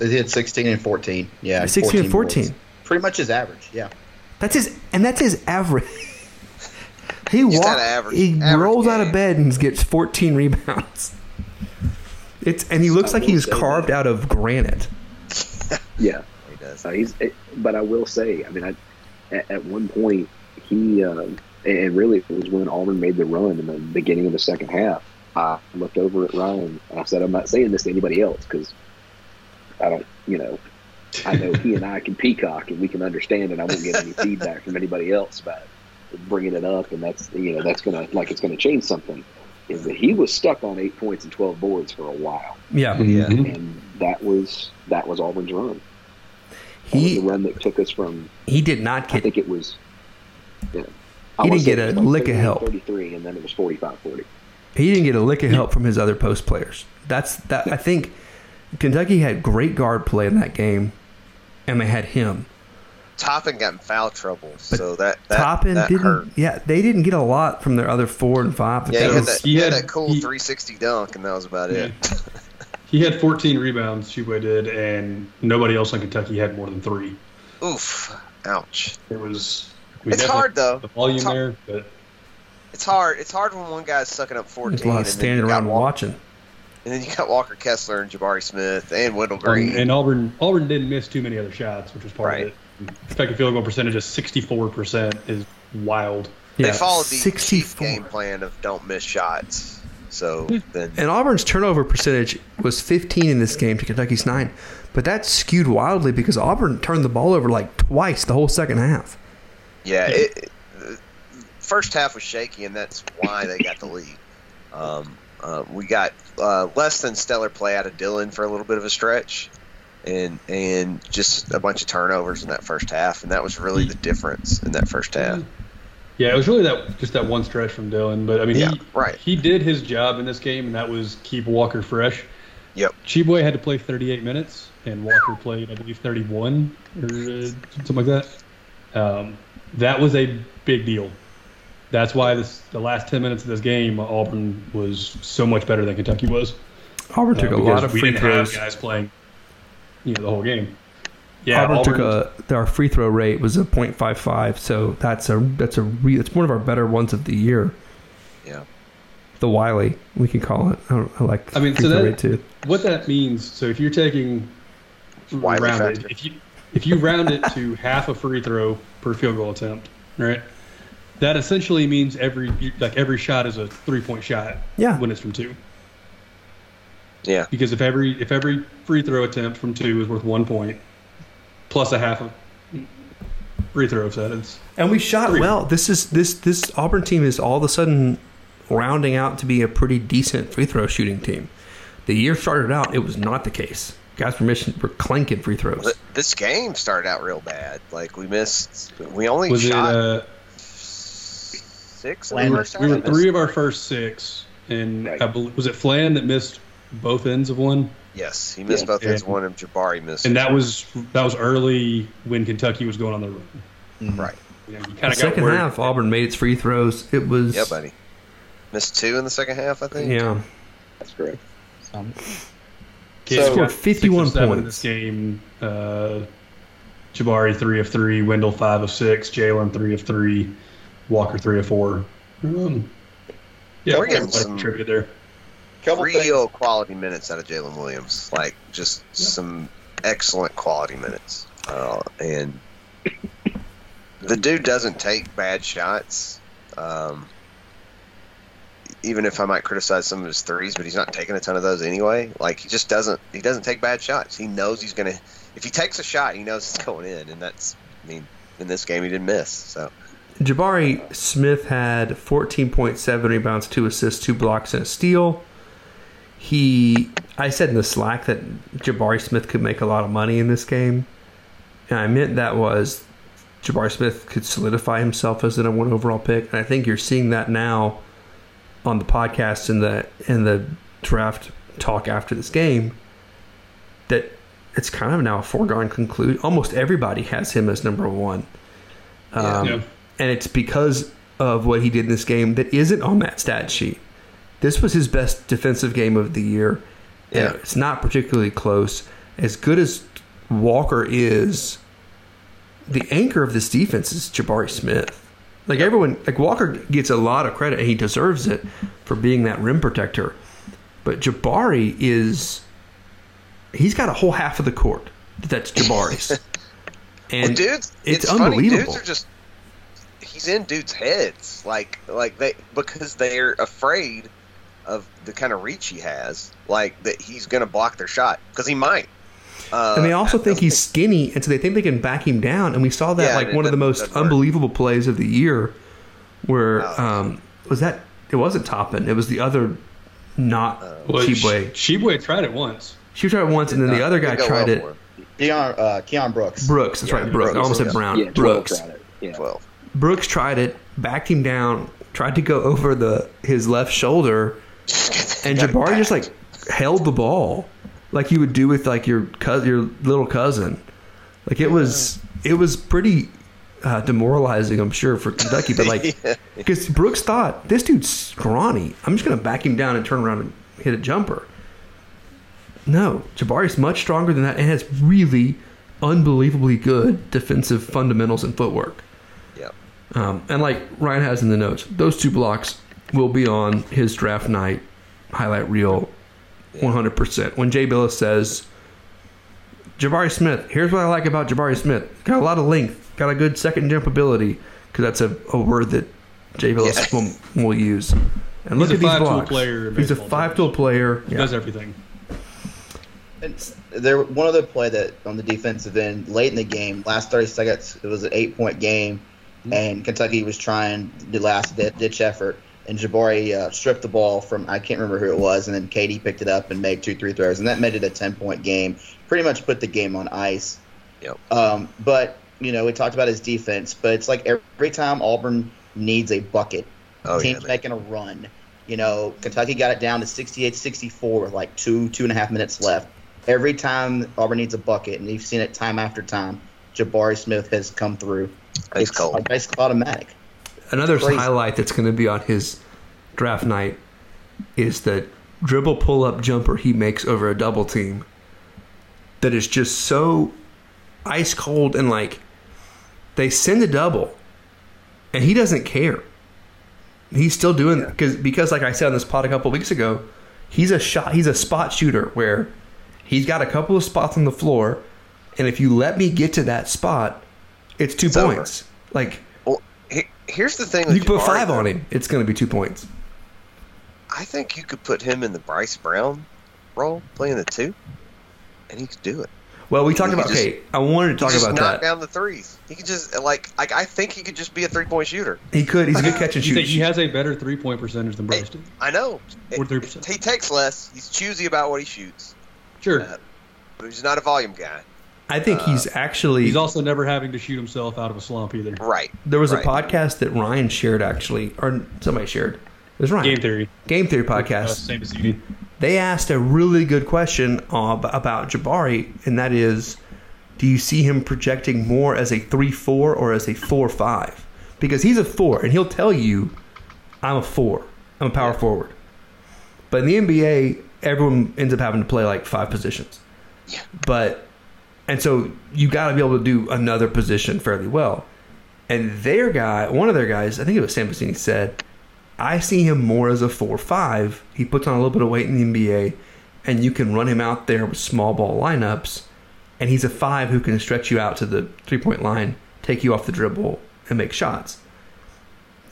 He had 16 and 14. Yeah, 16 and 14. boards. Pretty much his average. Yeah. That's his and that's his average. he Just walks average- he average rolls out of bed and gets 14 rebounds. It's and he looks I like he will was say carved that. out of granite. Yeah. He does. Uh, he's, eh, but I will say, I mean, I, at, at one point he, um, and really it was when Auburn made the run in the beginning of the second half. I looked over at Ryan and I said, "I'm not saying this to anybody else because I don't, you know, I know he and I can peacock and we can understand it. I won't get any feedback from anybody else about bringing it up, and that's you know that's gonna like it's gonna change something." Is that he was stuck on eight points and twelve boards for a while, Yeah. Yeah. Mhm. and that was that was Auburn's run. That was He the run that took us from he did not I get think it was. Yeah. He didn't get a like lick of help. 33, and then it was 45 40. he didn't get a lick of help from his other post players. That's that I think Kentucky had great guard play in that game and they had him. Toppin got in foul trouble, so that that, Toppin that didn't hurt. yeah, they didn't get a lot from their other four and five. Yeah, he That had was- that, he he had had- that cool he- 360 dunk, and that was about it. He had 14 rebounds, Tshiebwe did, and nobody else in Kentucky had more than three. Oof, ouch. It was. It's definitely- hard though. The volume It's hard. there, but It's hard. It's hard when one guy's sucking up 14, there's a lot of standing around Walker, watching. and then you got Walker Kessler and Jabari Smith and Wendell Green. Um, and Auburn Auburn didn't miss too many other shots, which was part Right. of it. Expected field goal percentage of 64% is wild. They followed the chief 64. game plan of don't miss shots. So then, And Auburn's turnover percentage was 15 in this game to Kentucky's 9. But that skewed wildly because Auburn turned the ball over like twice the whole second half. yeah, it, it- first half was shaky, and that's why they got the lead. Um, uh, we got uh, less than stellar play out of Dylan for a little bit of a stretch, and and just a bunch of turnovers in that first half, and that was really the difference in that first half. Yeah, it was really that just that one stretch from Dylan. But I mean, Yeah, he right. he did his job in this game, and that was keep Walker fresh. Yep. Tshiebwe had to play 38 minutes, and Walker played, I believe, 31 or uh, something like that. Um, that was a big deal. That's why this the last 10 minutes of this game, Auburn was so much better than Kentucky was. Auburn took Uh, a lot of free throws. guys playing, you know, the whole game. Yeah, Auburn took a our free throw rate was a .55, so that's a that's a re, it's one of our better ones of the year. Yeah. The Wiley, we can call it. I, don't, I like I mean, free so throw that- rate too. what that means. So if you're taking Wiley rounded, factor. if you if you round it to half a free throw per field goal attempt, right? That essentially means every like every shot is a three point shot. Yeah. When it's from two, Yeah, because if every if every free throw attempt from two is worth one point, plus a half of free throw set, it's And we shot Three. well. This is this this Auburn team is all of a sudden rounding out to be a pretty decent free throw shooting team. The year started out, it was not the case. Guys were missing, were clanking free throws. Th- this game started out real bad. Like we missed, we only was it. shot Uh, six in Flan- the first half. we were three of our first six, and Right. I believe was it Flan that missed both ends of one. Yes, he missed Yeah. both his And- one, and Jabari missed. and that was that was early when Kentucky was going on the run. right. You know, you The kind got second worried. half, Auburn made its free throws. It was Yeah, buddy. Missed two in the second half, I think. Yeah, That's correct. Um, Kids So- got Scored 51 points in this game. Uh, Jabari three of three, Wendell five of six, Jaylin three of three, Walker three of four. Um, yeah, We're getting everybody some- contributed there. Couple things. Real quality minutes out of Jaylin Williams. Like just some excellent quality minutes. Uh, and the dude doesn't take bad shots. Um, even if I might criticize some of his threes, but he's not taking a ton of those anyway. Like he just doesn't. He doesn't take bad shots. He knows he's gonna. If he takes a shot, he knows it's going in, and that's. I mean, in this game he didn't miss. So Jabari Smith had 14.7 rebounds, two assists, two blocks, and a steal. He, I said in the Slack that Jabari Smith could make a lot of money in this game, and I meant that was Jabari Smith could solidify himself as a number one overall pick, and I think you're seeing that now on the podcast and the and the draft talk after this game. That it's kind of now a foregone conclusion. Almost everybody has him as number one. Um, Yeah. and it's because of what he did in this game that isn't on that stat sheet. This was his best defensive game of the year. Yeah. It's not particularly close. As good as Walker is, the anchor of this defense is Jabari Smith. Like everyone, like Walker gets a lot of credit, and he deserves it for being that rim protector. But Jabari is, he's got a whole half of the court that's Jabari's. and well, dudes, it's it's, unbelievable. Dudes are just he's in dudes' heads, like like they because they're afraid of the kind of reach he has, like that he's going to block their shot because he might. Uh, And they also think he's skinny, and so they think they can back him down. And we saw that Yeah, like one of the most doesn't work. unbelievable plays of the year, where Oh. um, was that? It wasn't Toppin. It was the other, not Well, Tshiebwe. Tshiebwe tried it once. She tried it once, and then the other guy tried well it. for. Keion, uh, Keion Brooks. Brooks. That's Yeah, right, Brooks. I almost said Brown. Yeah, Brooks. tried. Yeah. Twelve. Brooks tried it, backed him down, tried to go over the his left shoulder, and Jabari just like held the ball, like you would do with like your your little cousin. Like it was it was pretty uh, demoralizing, I'm sure, for Kentucky. But like, Yeah. because Brooks thought this dude's scrawny, I'm just gonna back him down and turn around and hit a jumper. No, Jabari's much stronger than that and has really unbelievably good defensive fundamentals and footwork. Yep. Um, and like Ryan has in the notes, those two blocks will be on his draft night highlight reel 100%. When Jay Bilas says, Jabari Smith, here's what I like about Jabari Smith. Got a lot of length, got a good second jump ability, because that's a, a word that Jay Bilas Yeah. will, will use. And look He's at these five-tool blocks. player He's a five-tool player. He Yeah. does everything. And there, one other play that on the defensive end late in the game, last 30 seconds, it was an eight-point game, and Kentucky was trying the last ditch effort, and Jabari uh, stripped the ball from I can't remember who it was, and then KD picked it up and made two three throws, and that made it a 10-point game. Pretty much put the game on ice. Yep. Um, but you know, we talked about his defense, but it's like every time Auburn needs a bucket, Oh, teams man. making a run. You know, Kentucky got it down to 68-64 with like two, two and a half minutes left. Every time Auburn needs a bucket, and you've seen it time after time, Jabari Smith has come through. Ice it's cold. basically automatic. Another Crazy. highlight that's going to be on his draft night is the dribble pull-up jumper he makes over a double team. That is just so ice cold and like they send a double, and he doesn't care. He's still doing because because like I said on this pod a couple weeks ago, he's a shot he's a spot shooter where he's got a couple of spots on the floor, and if you let me get to that spot, it's two It's over. points. Like Well, he- here's the thing. You can put Jabari, five on him, it's going to be two points. I think you could put him in the Bryce Brown role, playing the two, and he could do it. Well, we talked about. could just- okay, I wanted to talk just about knock that. down the threes. He could just like like I think he could just be a three point shooter. He could. He's a good catch and He, shoot. he has a better three point percentage than Bryce did. I know. 43%. He takes less. He's choosy about what he shoots, Sure. Uh, but he's not a volume guy. I think he's actually. He's also never having to shoot himself out of a slump either. Right. there was right. a podcast that Ryan shared actually, or somebody shared. It was Ryan. Game theory. Game Theory Uh, podcast. same as you. they asked a really good question uh, about Jabari, and that is, do you see him projecting more as a three-four or as a four-five? Because he's a four, and he'll tell you, "I'm a four. I'm a power forward." But in the NBA, everyone ends up having to play like five positions. Yeah. But and so you got to be able to do another position fairly well. And their guy, one of their guys, I think it was Sam Vecenie, said, I see him more as a four-five. He puts on a little bit of weight in the NBA, and you can run him out there with small ball lineups. And he's a five who can stretch you out to the three-point line, take you off the dribble, and make shots.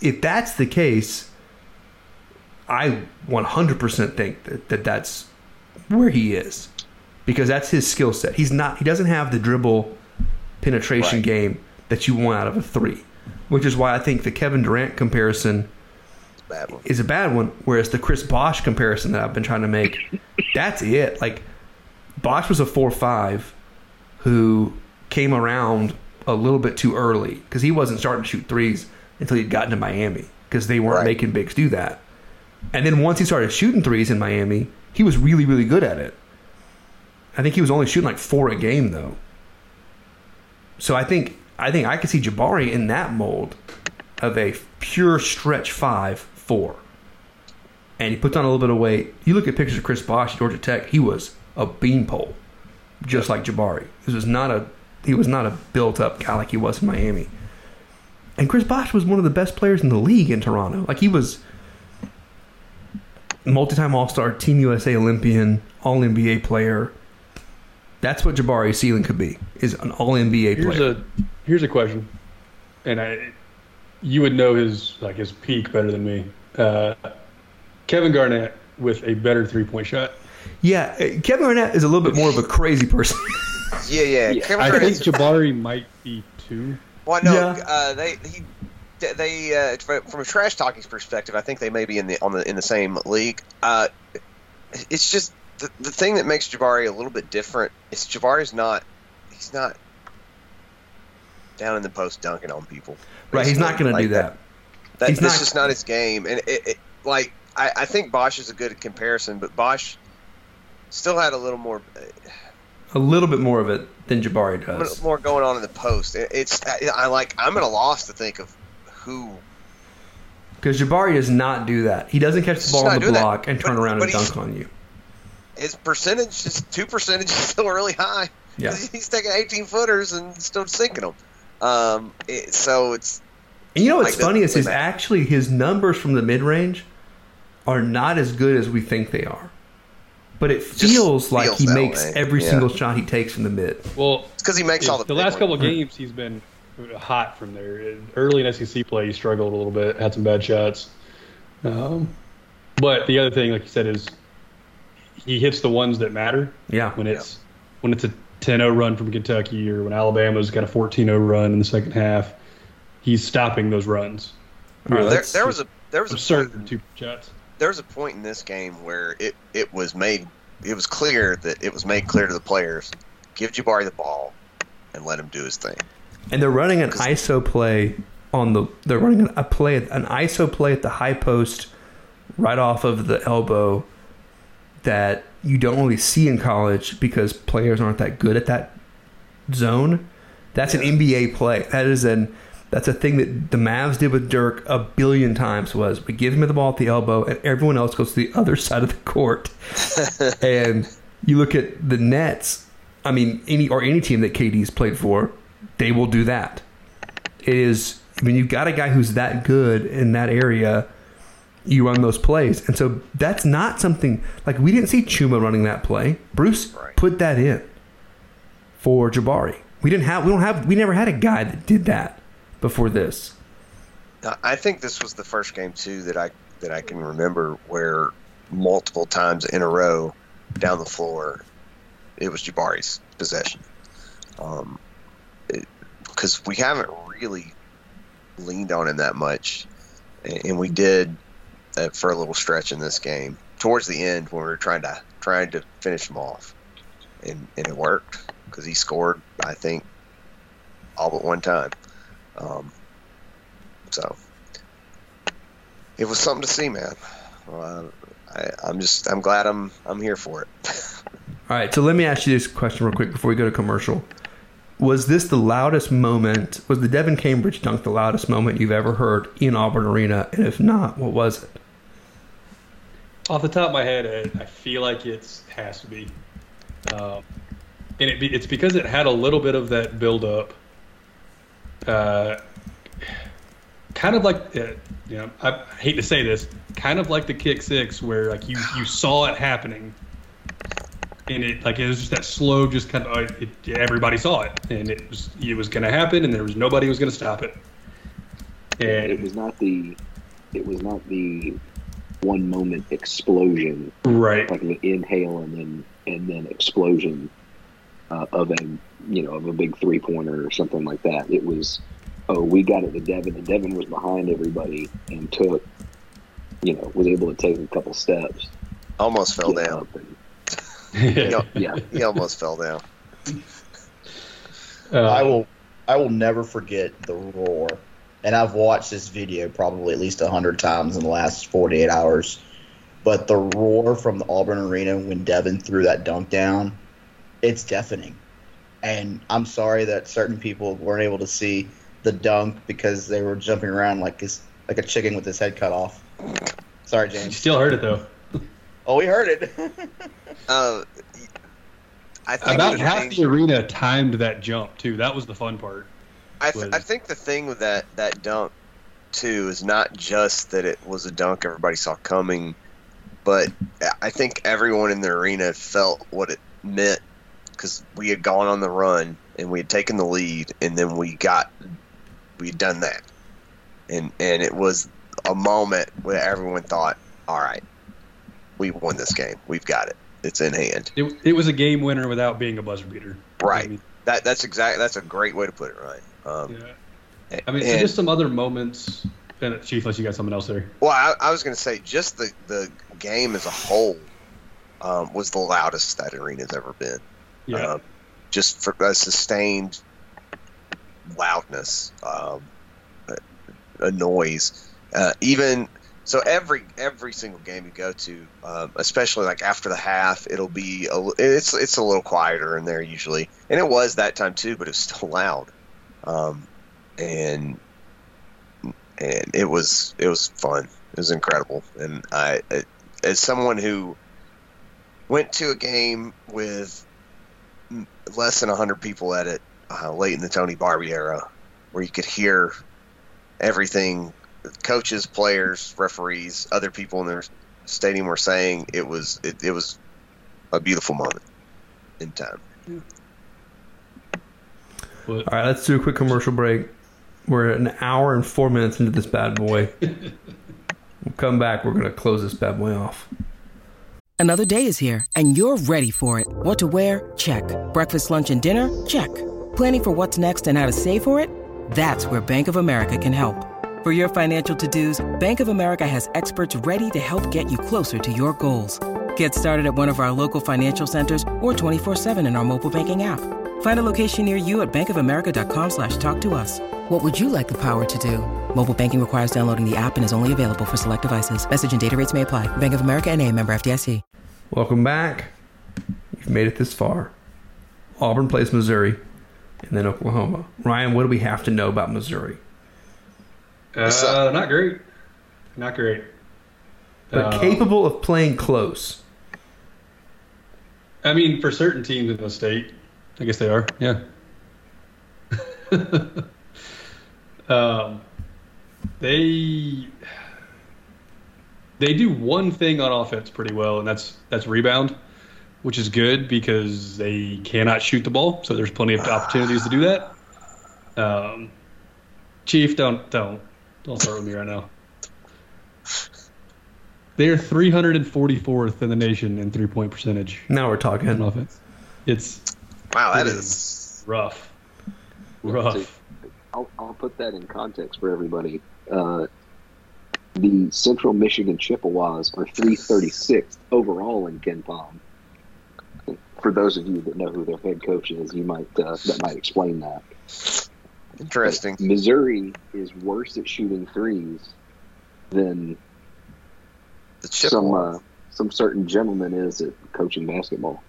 If that's the case, I 100% think that, that that's where he is because that's his skill set. He's not. He doesn't have the dribble penetration Right. game that you want out of a three, which is why I think the Kevin Durant comparison a is a bad one. Whereas the Chris Bosh comparison that I've been trying to make, that's it. Like Bosh was a four five who came around a little bit too early because he wasn't starting to shoot threes until he'd gotten to Miami because they weren't Right. making bigs do that. And then once he started shooting threes in Miami, he was really really good at it. I think he was only shooting like four a game though. So I think I think I could see Jabari in that mold of a pure stretch five four. And he puts on a little bit of weight. You look at pictures of Chris Bosh at Georgia Tech, he was a beanpole, just like Jabari. This was not a he was not a built up guy like he was in Miami. And Chris Bosh was one of the best players in the league in Toronto. Like he was multi-time All-Star, Team USA Olympian, All NBA player. That's what Jabari's ceiling could be: is an All NBA player. Here's a here's a question, and I you would know his like his peak better than me. Uh, Kevin Garnett with a better three point shot. yeah, uh, Kevin Garnett is a little bit more of a crazy person. Yeah, yeah. Yeah. Kevin I think Durant's- Jabari might be too. Well, no, Yeah. uh, they he they uh, from from a trash talking perspective, I think they may be in the on the in the same league. Uh, it's just the, the thing that makes Jabari a little bit different is Jabari's not he's not down in the post dunking on people. right? He's not going to do that. That, He's this not- is not his game, and it, it like I, I think Bosh is a good comparison, but Bosh still had a little more A little bit more of it than Jabari does. more going on in the post. It, it's I, like I'm at a loss to think of who Because Jabari does not do that. He doesn't catch the ball on the doing that. block and turn But- around but and dunk on you. His percentage is two percentage is still really high. Yeah. 'Cause He's taking 18 footers and still sinking them. Um, it, so it's And you know what's Like, funny is doesn't his really matter. actually his numbers from the mid range are not as good as we think they are. But it feels like feels he makes way. every Yeah. single shot he takes from the mid. Well, because he makes all the the big last couple of games he's been hot from there. Early in SEC play, he struggled a little bit, had some bad shots. Um, but the other thing, like you said, is he hits the ones that matter. Yeah. When it's when it's a 10-0 run from Kentucky or when Alabama's got a 14-0 run in the second half, he's stopping those runs. All right, there, there was a there was a Absurd point, two shots. there was a point in this game where it, it was made it was clear that it was made clear to the players give Jabari the ball and let him do his thing. and they're running an ISO play on the. They're running a play, an ISO play at the high post, right off of the elbow, that you don't really see in college because players aren't that good at that zone. That's an NBA play. That is an that's a thing that the Mavs did with Dirk a billion times. Was we give him the ball at the elbow, and everyone else goes to the other side of the court. and you look at the Nets. I mean, any or any team that KD's played for, they will do that. It is when you've got a guy who's that good in that area, you run those plays, and so that's not something like we didn't see Chuma running that play. Bruce Right. put that in for Jabari. We didn't have we don't have we never had a guy that did that before this. I think this was the first game too that I that I can remember where multiple times in a row down the floor it was Jabari's possession. Um, because we haven't really leaned on him that much, and, and we did uh, for a little stretch in this game towards the end when we were trying to trying to finish him off, and and it worked because he scored I think all but one time. Um, so it was something to see, man. Uh, I, I'm just I'm glad I'm I'm here for it. All right, so let me ask you this question real quick before we go to commercial. Was this the loudest moment? Was the Devin Cambridge dunk the loudest moment you've ever heard in Auburn Arena? And if not, what was it? Off the top of my head, I, I feel like it has to be, um, and it be, it's because it had a little bit of that build up. Uh, kind of like, uh, you know, I hate to say this, kind of like the kick six, where like you you saw it happening, and it like it was just that slow, just kind of uh, it, everybody saw it, and it was it was going to happen, and there was nobody was going to stop it. It was not the, it was not the one moment explosion right, like an inhale and then and then explosion uh, of a you know of a big three pointer or something like that. It was oh we got it to Devin and Devin was behind everybody and took you know was able to take a couple steps. Almost fell down. and- He, yeah, he almost fell down. uh, I will I will never forget the roar. And I've watched this video probably at least a hundred times in the last forty eight hours. But the roar from the Auburn Arena when Devin threw that dunk down, it's deafening. And I'm sorry that certain people weren't able to see the dunk because they were jumping around like his, like a chicken with his head cut off. Sorry, James. You still heard it though. Oh, we heard it. Uh, I think About half thing- the arena timed that jump too. That was the fun part. I, th- I think the thing with that that dunk too is not just that it was a dunk everybody saw coming, but I think everyone in the arena felt what it meant because we had gone on the run and we had taken the lead, and then we got we had done that, and and it was a moment where everyone thought, all right, we won this game, we've got it, it's in hand. It, it was a game winner without being a buzzer beater. Right. I mean, That that's exactly that's a great way to put it, right? Um, yeah. I mean, so just some other moments. And Chief, unless you got something else there. Well, I, I was going to say just the the game as a whole um, was the loudest that arena's ever been. Yeah. Um, just for a sustained loudness, um, a, a noise. Uh, even so, every every single game you go to, um, especially like after the half, it'll be a, it's it's a little quieter in there usually, and it was that time too, but it was still loud. Um, and and it was it was fun. It was incredible, and I, I as someone who went to a game with less than hundred people at it uh, late in the Tony Barbee era, where you could hear everything coaches, players, referees, other people in the stadium were saying. It was it, it was a beautiful moment in time. But All right, let's do a quick commercial break. We're an hour and four minutes into this bad boy. we'll come back. We're going to close this bad boy off. Another day is here, and you're ready for it. What to wear? Check. Breakfast, lunch, and dinner? Check. Planning for what's next and how to save for it? That's where Bank of America can help. For your financial to-dos, Bank of America has experts ready to help get you closer to your goals. Get started at one of our local financial centers or 24-7 in our mobile banking app. Find a location near you at bankofamerica.com slash talk to us. What would you like the power to do? Mobile banking requires downloading the app and is only available for select devices. Message and data rates may apply. Bank of America and a member FDIC. Welcome back. You've made it this far. Auburn plays Missouri and then Oklahoma. Ryan, what do we have to know about Missouri? uh, not great. Not great. But Uh, capable of playing close. I mean, for certain teams in the state, I guess they are. Yeah. um, they they do one thing on offense pretty well, and that's that's rebound, which is good because they cannot shoot the ball, so there's plenty of opportunities to do that. Um, Chief, don't don't don't start with me right now. They're 344th in the nation in three point percentage Now we're on talking. offense. It's Wow, that It is. rough. Rough. I'll, I'll put that in context for everybody. Uh, the Central Michigan Chippewas are 336th overall in KenPom. For those of you that know who their head coach is, you might uh, that might explain that. Interesting. Missouri is worse at shooting threes than The some uh, some certain gentleman is at coaching basketball.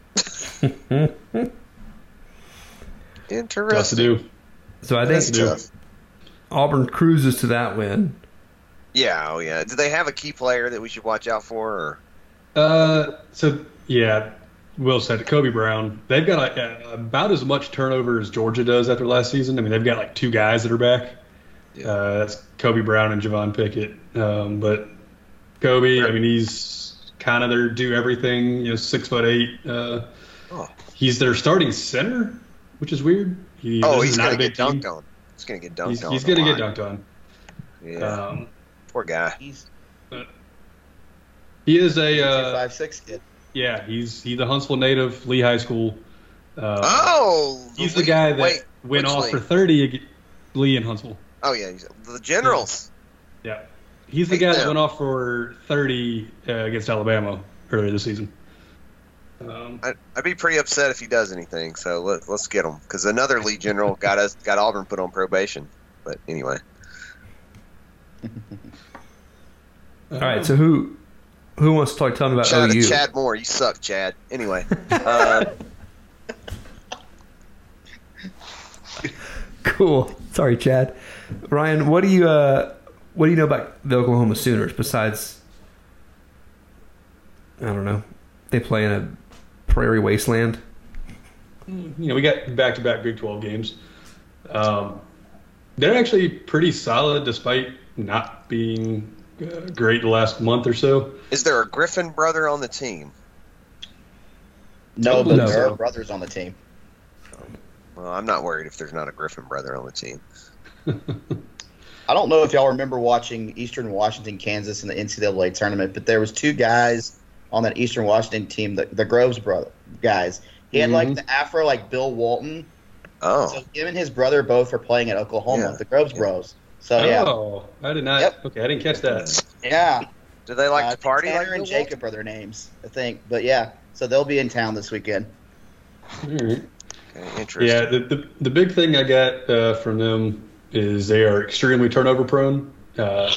Tough to Interesting. do. So I think do. tough. Auburn cruises to that win. Yeah, oh yeah. Do they have a key player that we should watch out for? Or? Uh, so yeah, Will said. Kobe Brown. They've got like, uh, about as much turnover as Georgia does after last season. I mean, they've got like two guys that are back. Yeah. Uh, that's Kobe Brown and Javon Pickett. Um, but Kobe, I mean, he's kind of their do everything. You know, six foot eight. Uh, Oh. He's their starting center, which is weird. He, Oh, this he's not gonna a get big team. dunked on. He's gonna get dunked He's, on. he's gonna get dunked on. Yeah, Um, poor guy. He's he is a a uh, five six kid. yeah. He's he's a Huntsville native, Lee High School. Uh, Oh, He's the guy that wait, went off Lee? for 30 ag- Lee in Huntsville. Oh yeah, he's, the Generals. Yeah. He's the Hate guy that went off for 30 uh, against Alabama earlier this season. Um, I, I'd be pretty upset if he does anything. So let, let's get him because another lead general got us got Auburn put on probation. But anyway, All right, so who who wants to talk? Tell me about shout out OU. Chad Moore. You suck, Chad. Anyway, uh, Cool. Sorry, Chad. Ryan, what do you uh, what do you know about the Oklahoma Sooners besides? I don't know. They play in a prairie wasteland. you know, we got back to back Big 12 games. Um, they're actually pretty solid despite not being uh, great the last month or so. is there a Griffin brother on the team? No, but No. there are brothers on the team. Well, I'm not worried if there's not a Griffin brother on the team. I don't know if y'all remember watching Eastern Washington, Kansas in the NCAA tournament, but there was two guys on that Eastern Washington team, the, the Groves brother guys. He had like the afro like Bill Walton. Oh, So him and his brother both are playing at Oklahoma, Yeah. the Groves Bros. So yeah, Oh, I did not. Yep. Okay, I didn't catch that. yeah. do they like Uh, to party Tanner like and Bill Jacob are their names, I think. But yeah, so they'll be in town this weekend. All right. Okay, interesting. Yeah, the, the, the big thing I got uh, from them is they are extremely turnover prone. Uh,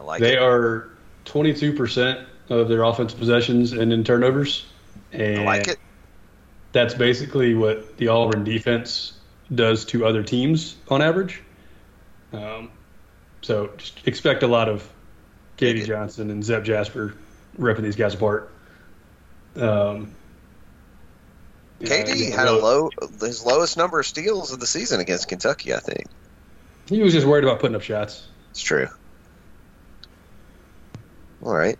I like they it. are 22% of their offensive possessions and in turnovers. And I like it. That's basically what the Auburn defense does to other teams on average. Um, so just expect a lot of KD. Johnson and Zep Jasper ripping these guys apart. Um, KD had a low, his lowest number of steals of the season against Kentucky. I think He was just worried about putting up shots. it's true. All right,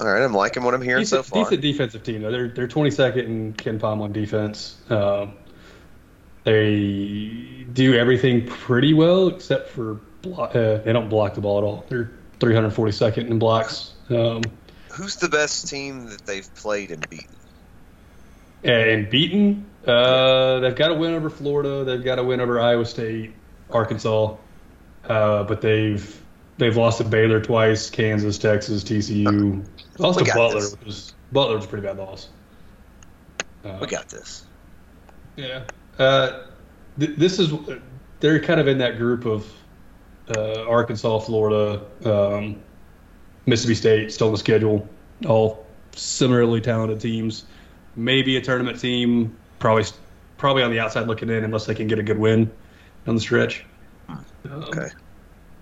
all right. I'm liking what I'm hearing decent, so far. decent defensive team. though. They're they're 22nd in KenPom on defense. Um, they do everything pretty well except for block, uh, they don't block the ball at all. They're 342nd in blocks. Um, Who's the best team that they've played and beaten? and beaten, uh, they've got a win over Florida. They've got a win over Iowa State, Arkansas, uh, but they've they've lost to Baylor twice, Kansas, Texas, TCU. Lost We to Butler, this. which was Butler was a pretty bad loss. Uh, We got this. Yeah. Uh, th- this is they're kind of in that group of uh, Arkansas, Florida, um, Mississippi State still on the schedule, all similarly talented teams. Maybe a tournament team, probably probably on the outside looking in, unless they can get a good win on the stretch. Um, Okay.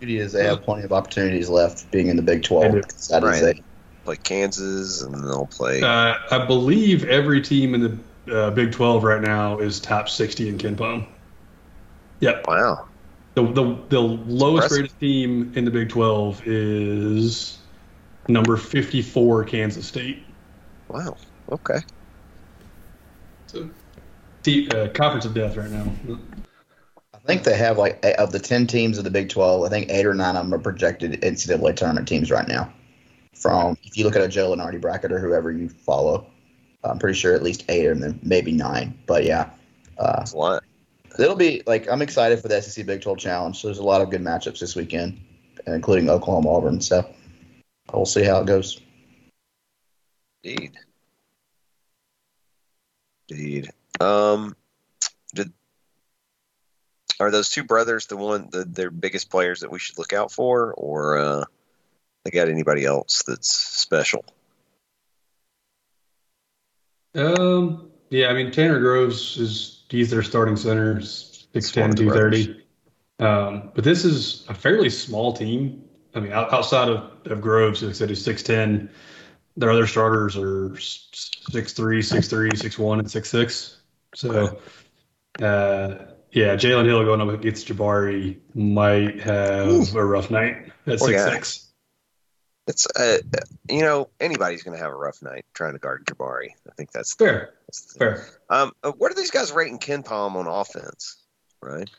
Beauty is they have plenty of opportunities left being in the Big 12. They do. That is Right. a- Play Kansas, and they'll play. Uh, I believe every team in the uh, Big 12 right now is top 60 in KenPom. Yep. wow. The, the, the lowest impressive. rated team in the Big 12 is number 54, Kansas State. Wow. Okay. So, te- uh, conference of death right now. I think they have like of the 10 teams of the Big 12, I think eight or nine of them are projected NCAA tournament teams right now. From if you look at a Joe Lunardi bracket or whoever you follow, I'm pretty sure at least eight and then maybe nine. But yeah, uh, That's a lot. it'll be like I'm excited for the SEC Big 12 Challenge. There's a lot of good matchups this weekend, including Oklahoma Auburn. So we'll see how it goes. Indeed. Indeed. Um, did are those two brothers the one the their biggest players that we should look out for, or uh, they got anybody else that's special? Um, yeah, I mean, Tanner Groves is, he's their starting center, 6'10, one 230. Um, but this is a fairly small team. I mean, out, outside of, of Groves, like I said, he's 6'10. Their other starters are 6'3, 6'3, 6'1, and 6'6. So, uh, yeah, Jalen Hill going up against Jabari might have a rough night at Poor guy. 6'6. It's uh, you know anybody's going to have a rough night trying to guard Jabari. I think that's Fair, that's the- fair. Um, uh, what are these guys rating KenPom on offense? Right?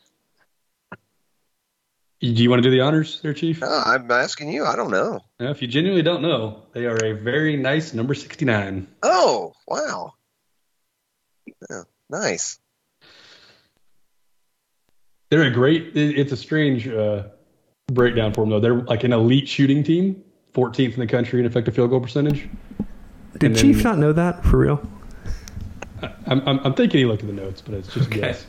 Do you want to do the honors there, Chief? No, I'm asking you. I don't know. Now, if you genuinely don't know, they are a very nice number 69. Oh, wow. Yeah, nice. They're a great, it- it's a strange uh, breakdown for them, though. They're like an elite shooting team, 14th in the country in effective field goal percentage. Did And Chief then- not know that for real? I'm, I'm, I'm thinking he looked at the notes, but it's just a guess.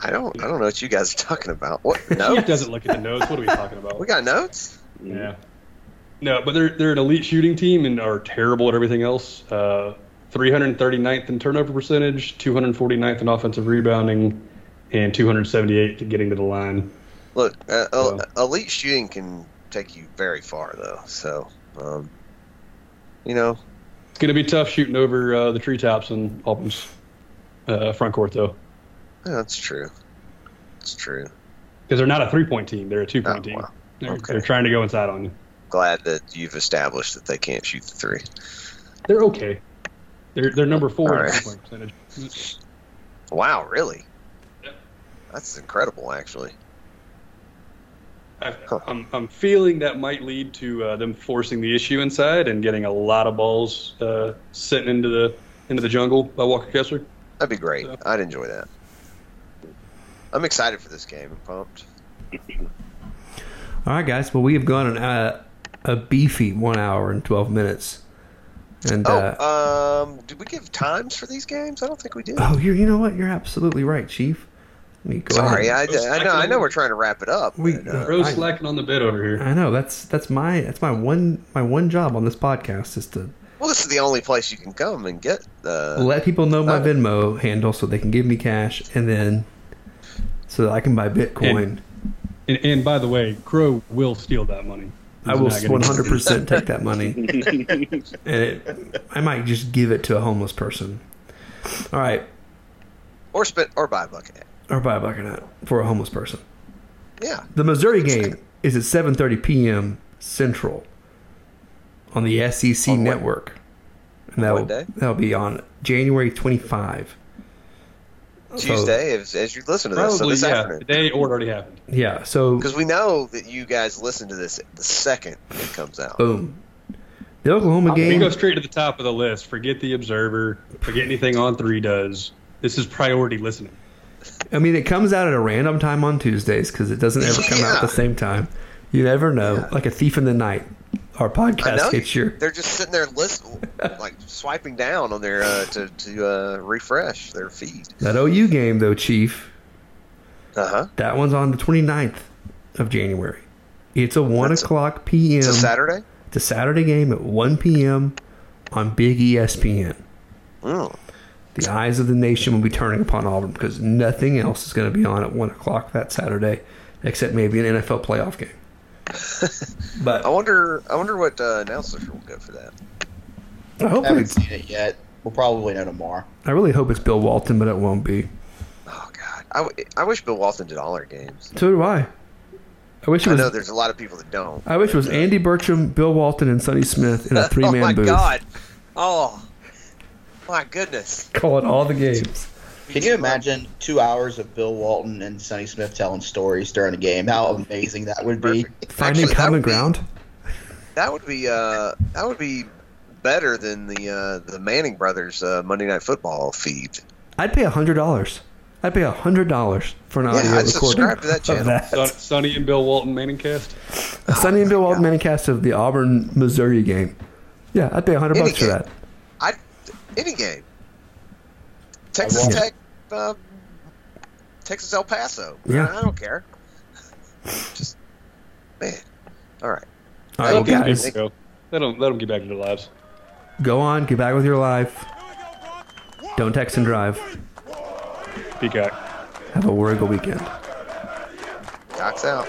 I don't. I don't know what you guys are talking about. What He notes? doesn't look at the notes. What are we talking about? We got notes. Yeah. No, but they're they're an elite shooting team and are terrible at everything else. Uh, 339th in turnover percentage, 249th in offensive rebounding, and 278th at getting to the line. Look, uh, So- elite shooting can take you very far, though. So, um, you know, It's going to be tough shooting over uh, the treetops in Auburn's uh, front court, though, yeah, that's true. It's true. because they're not a three point team; they're a two point Oh, team. wow. They're, Okay. they're trying to go inside on you. Glad that you've established that they can't shoot the three. They're okay. They're they're number four right. percentage. Wow, really? Yep. That's incredible, actually. I, Huh. I'm I'm feeling that might lead to uh, them forcing the issue inside and getting a lot of balls uh, sitting into the into the jungle by Walker Kessler. That'd be great. So- I'd enjoy that. I'm excited for this game. I'm pumped. All right, guys. Well, we have gone an, uh, a beefy one hour and 12 minutes. And, uh, Oh, um, did we give times for these games? I don't think we did. oh, you're, you know what? You're absolutely right, Chief. Let go Sorry, ahead. I, I know. I know we're trying to wrap it up. We- but, uh, Rose slacking on the bed over here. I know that's that's my that's my one my one job on this podcast is to well, this is the only place you can come and get uh, let people know my. Venmo handle so they can give me cash and then so that I can buy Bitcoin. And- And, and by the way, Crow will steal that money. I will 100 percent take that money, and it, I might just give it to a homeless person. All right, or spend or buy a bucket. Hat. or buy a bucket hat for a homeless person. Yeah. The Missouri game is at 7:30 p.m. Central on the SEC On what- network, and that'll that'll be on January 25. Tuesday as, as you listen to this. so Probably, this yeah. afternoon. Today or it already happened. Yeah. So Because we know that you guys listen to this the second it comes out. boom. The Oklahoma We game. go straight to the top of the list. Forget the Observer. Forget anything on three does. This is priority listening. I mean, it comes out at a random time on Tuesdays because it doesn't ever come out at the same time. You never know. Like a thief in the night. Our podcast gets your. they're just sitting there list, like swiping down on their uh, to to uh, refresh their feed. That OU game, though, Chief, Uh huh. that one's on the 29th of January. It's a 1 That's o'clock p.m. It's a Saturday. It's a Saturday game at 1 p.m. on Big ESPN. Mm. The eyes of the nation will be turning upon Auburn because nothing else is going to be on at 1 o'clock that Saturday except maybe an NFL playoff game. but I wonder. I wonder what uh, announcers will go for that. I hope I haven't seen it yet. We'll probably know tomorrow. I really hope it's Bill Walton, but it won't be. Oh God, I, w- I wish Bill Walton did all our games. So do I. I wish it I was. know there's a lot of people that don't. I wish it was Andy Burcham, Bill Walton, and Sonny Smith in a three-man booth. oh my booth. God! Oh my goodness! Calling all the games. Can you imagine two hours of Bill Walton and Sonny Smith telling stories during a game? How amazing that would be. Perfect. Finding Actually, that common be- ground. That would be uh, that would be better than the uh, the Manning brothers uh, Monday Night Football feed. I'd pay hundred dollars. I'd pay hundred dollars for an Yeah, audio I'd recording subscribe to that of channel. that. Son, Sonny and Bill Walton Manning cast. A Sonny and Bill Walton minicast of the Auburn Missouri game. Yeah, I'd pay hundred Any bucks for game. that. I any game. Texas Tech, uh, Texas El Paso. Yeah. I don't care. Just man. All right. All right, well, Okay. guys, Go. Let them, let them get back to their lives. go on, get back with your life. Don't text and drive. Peacock. Have a War Eagle weekend. Cox out.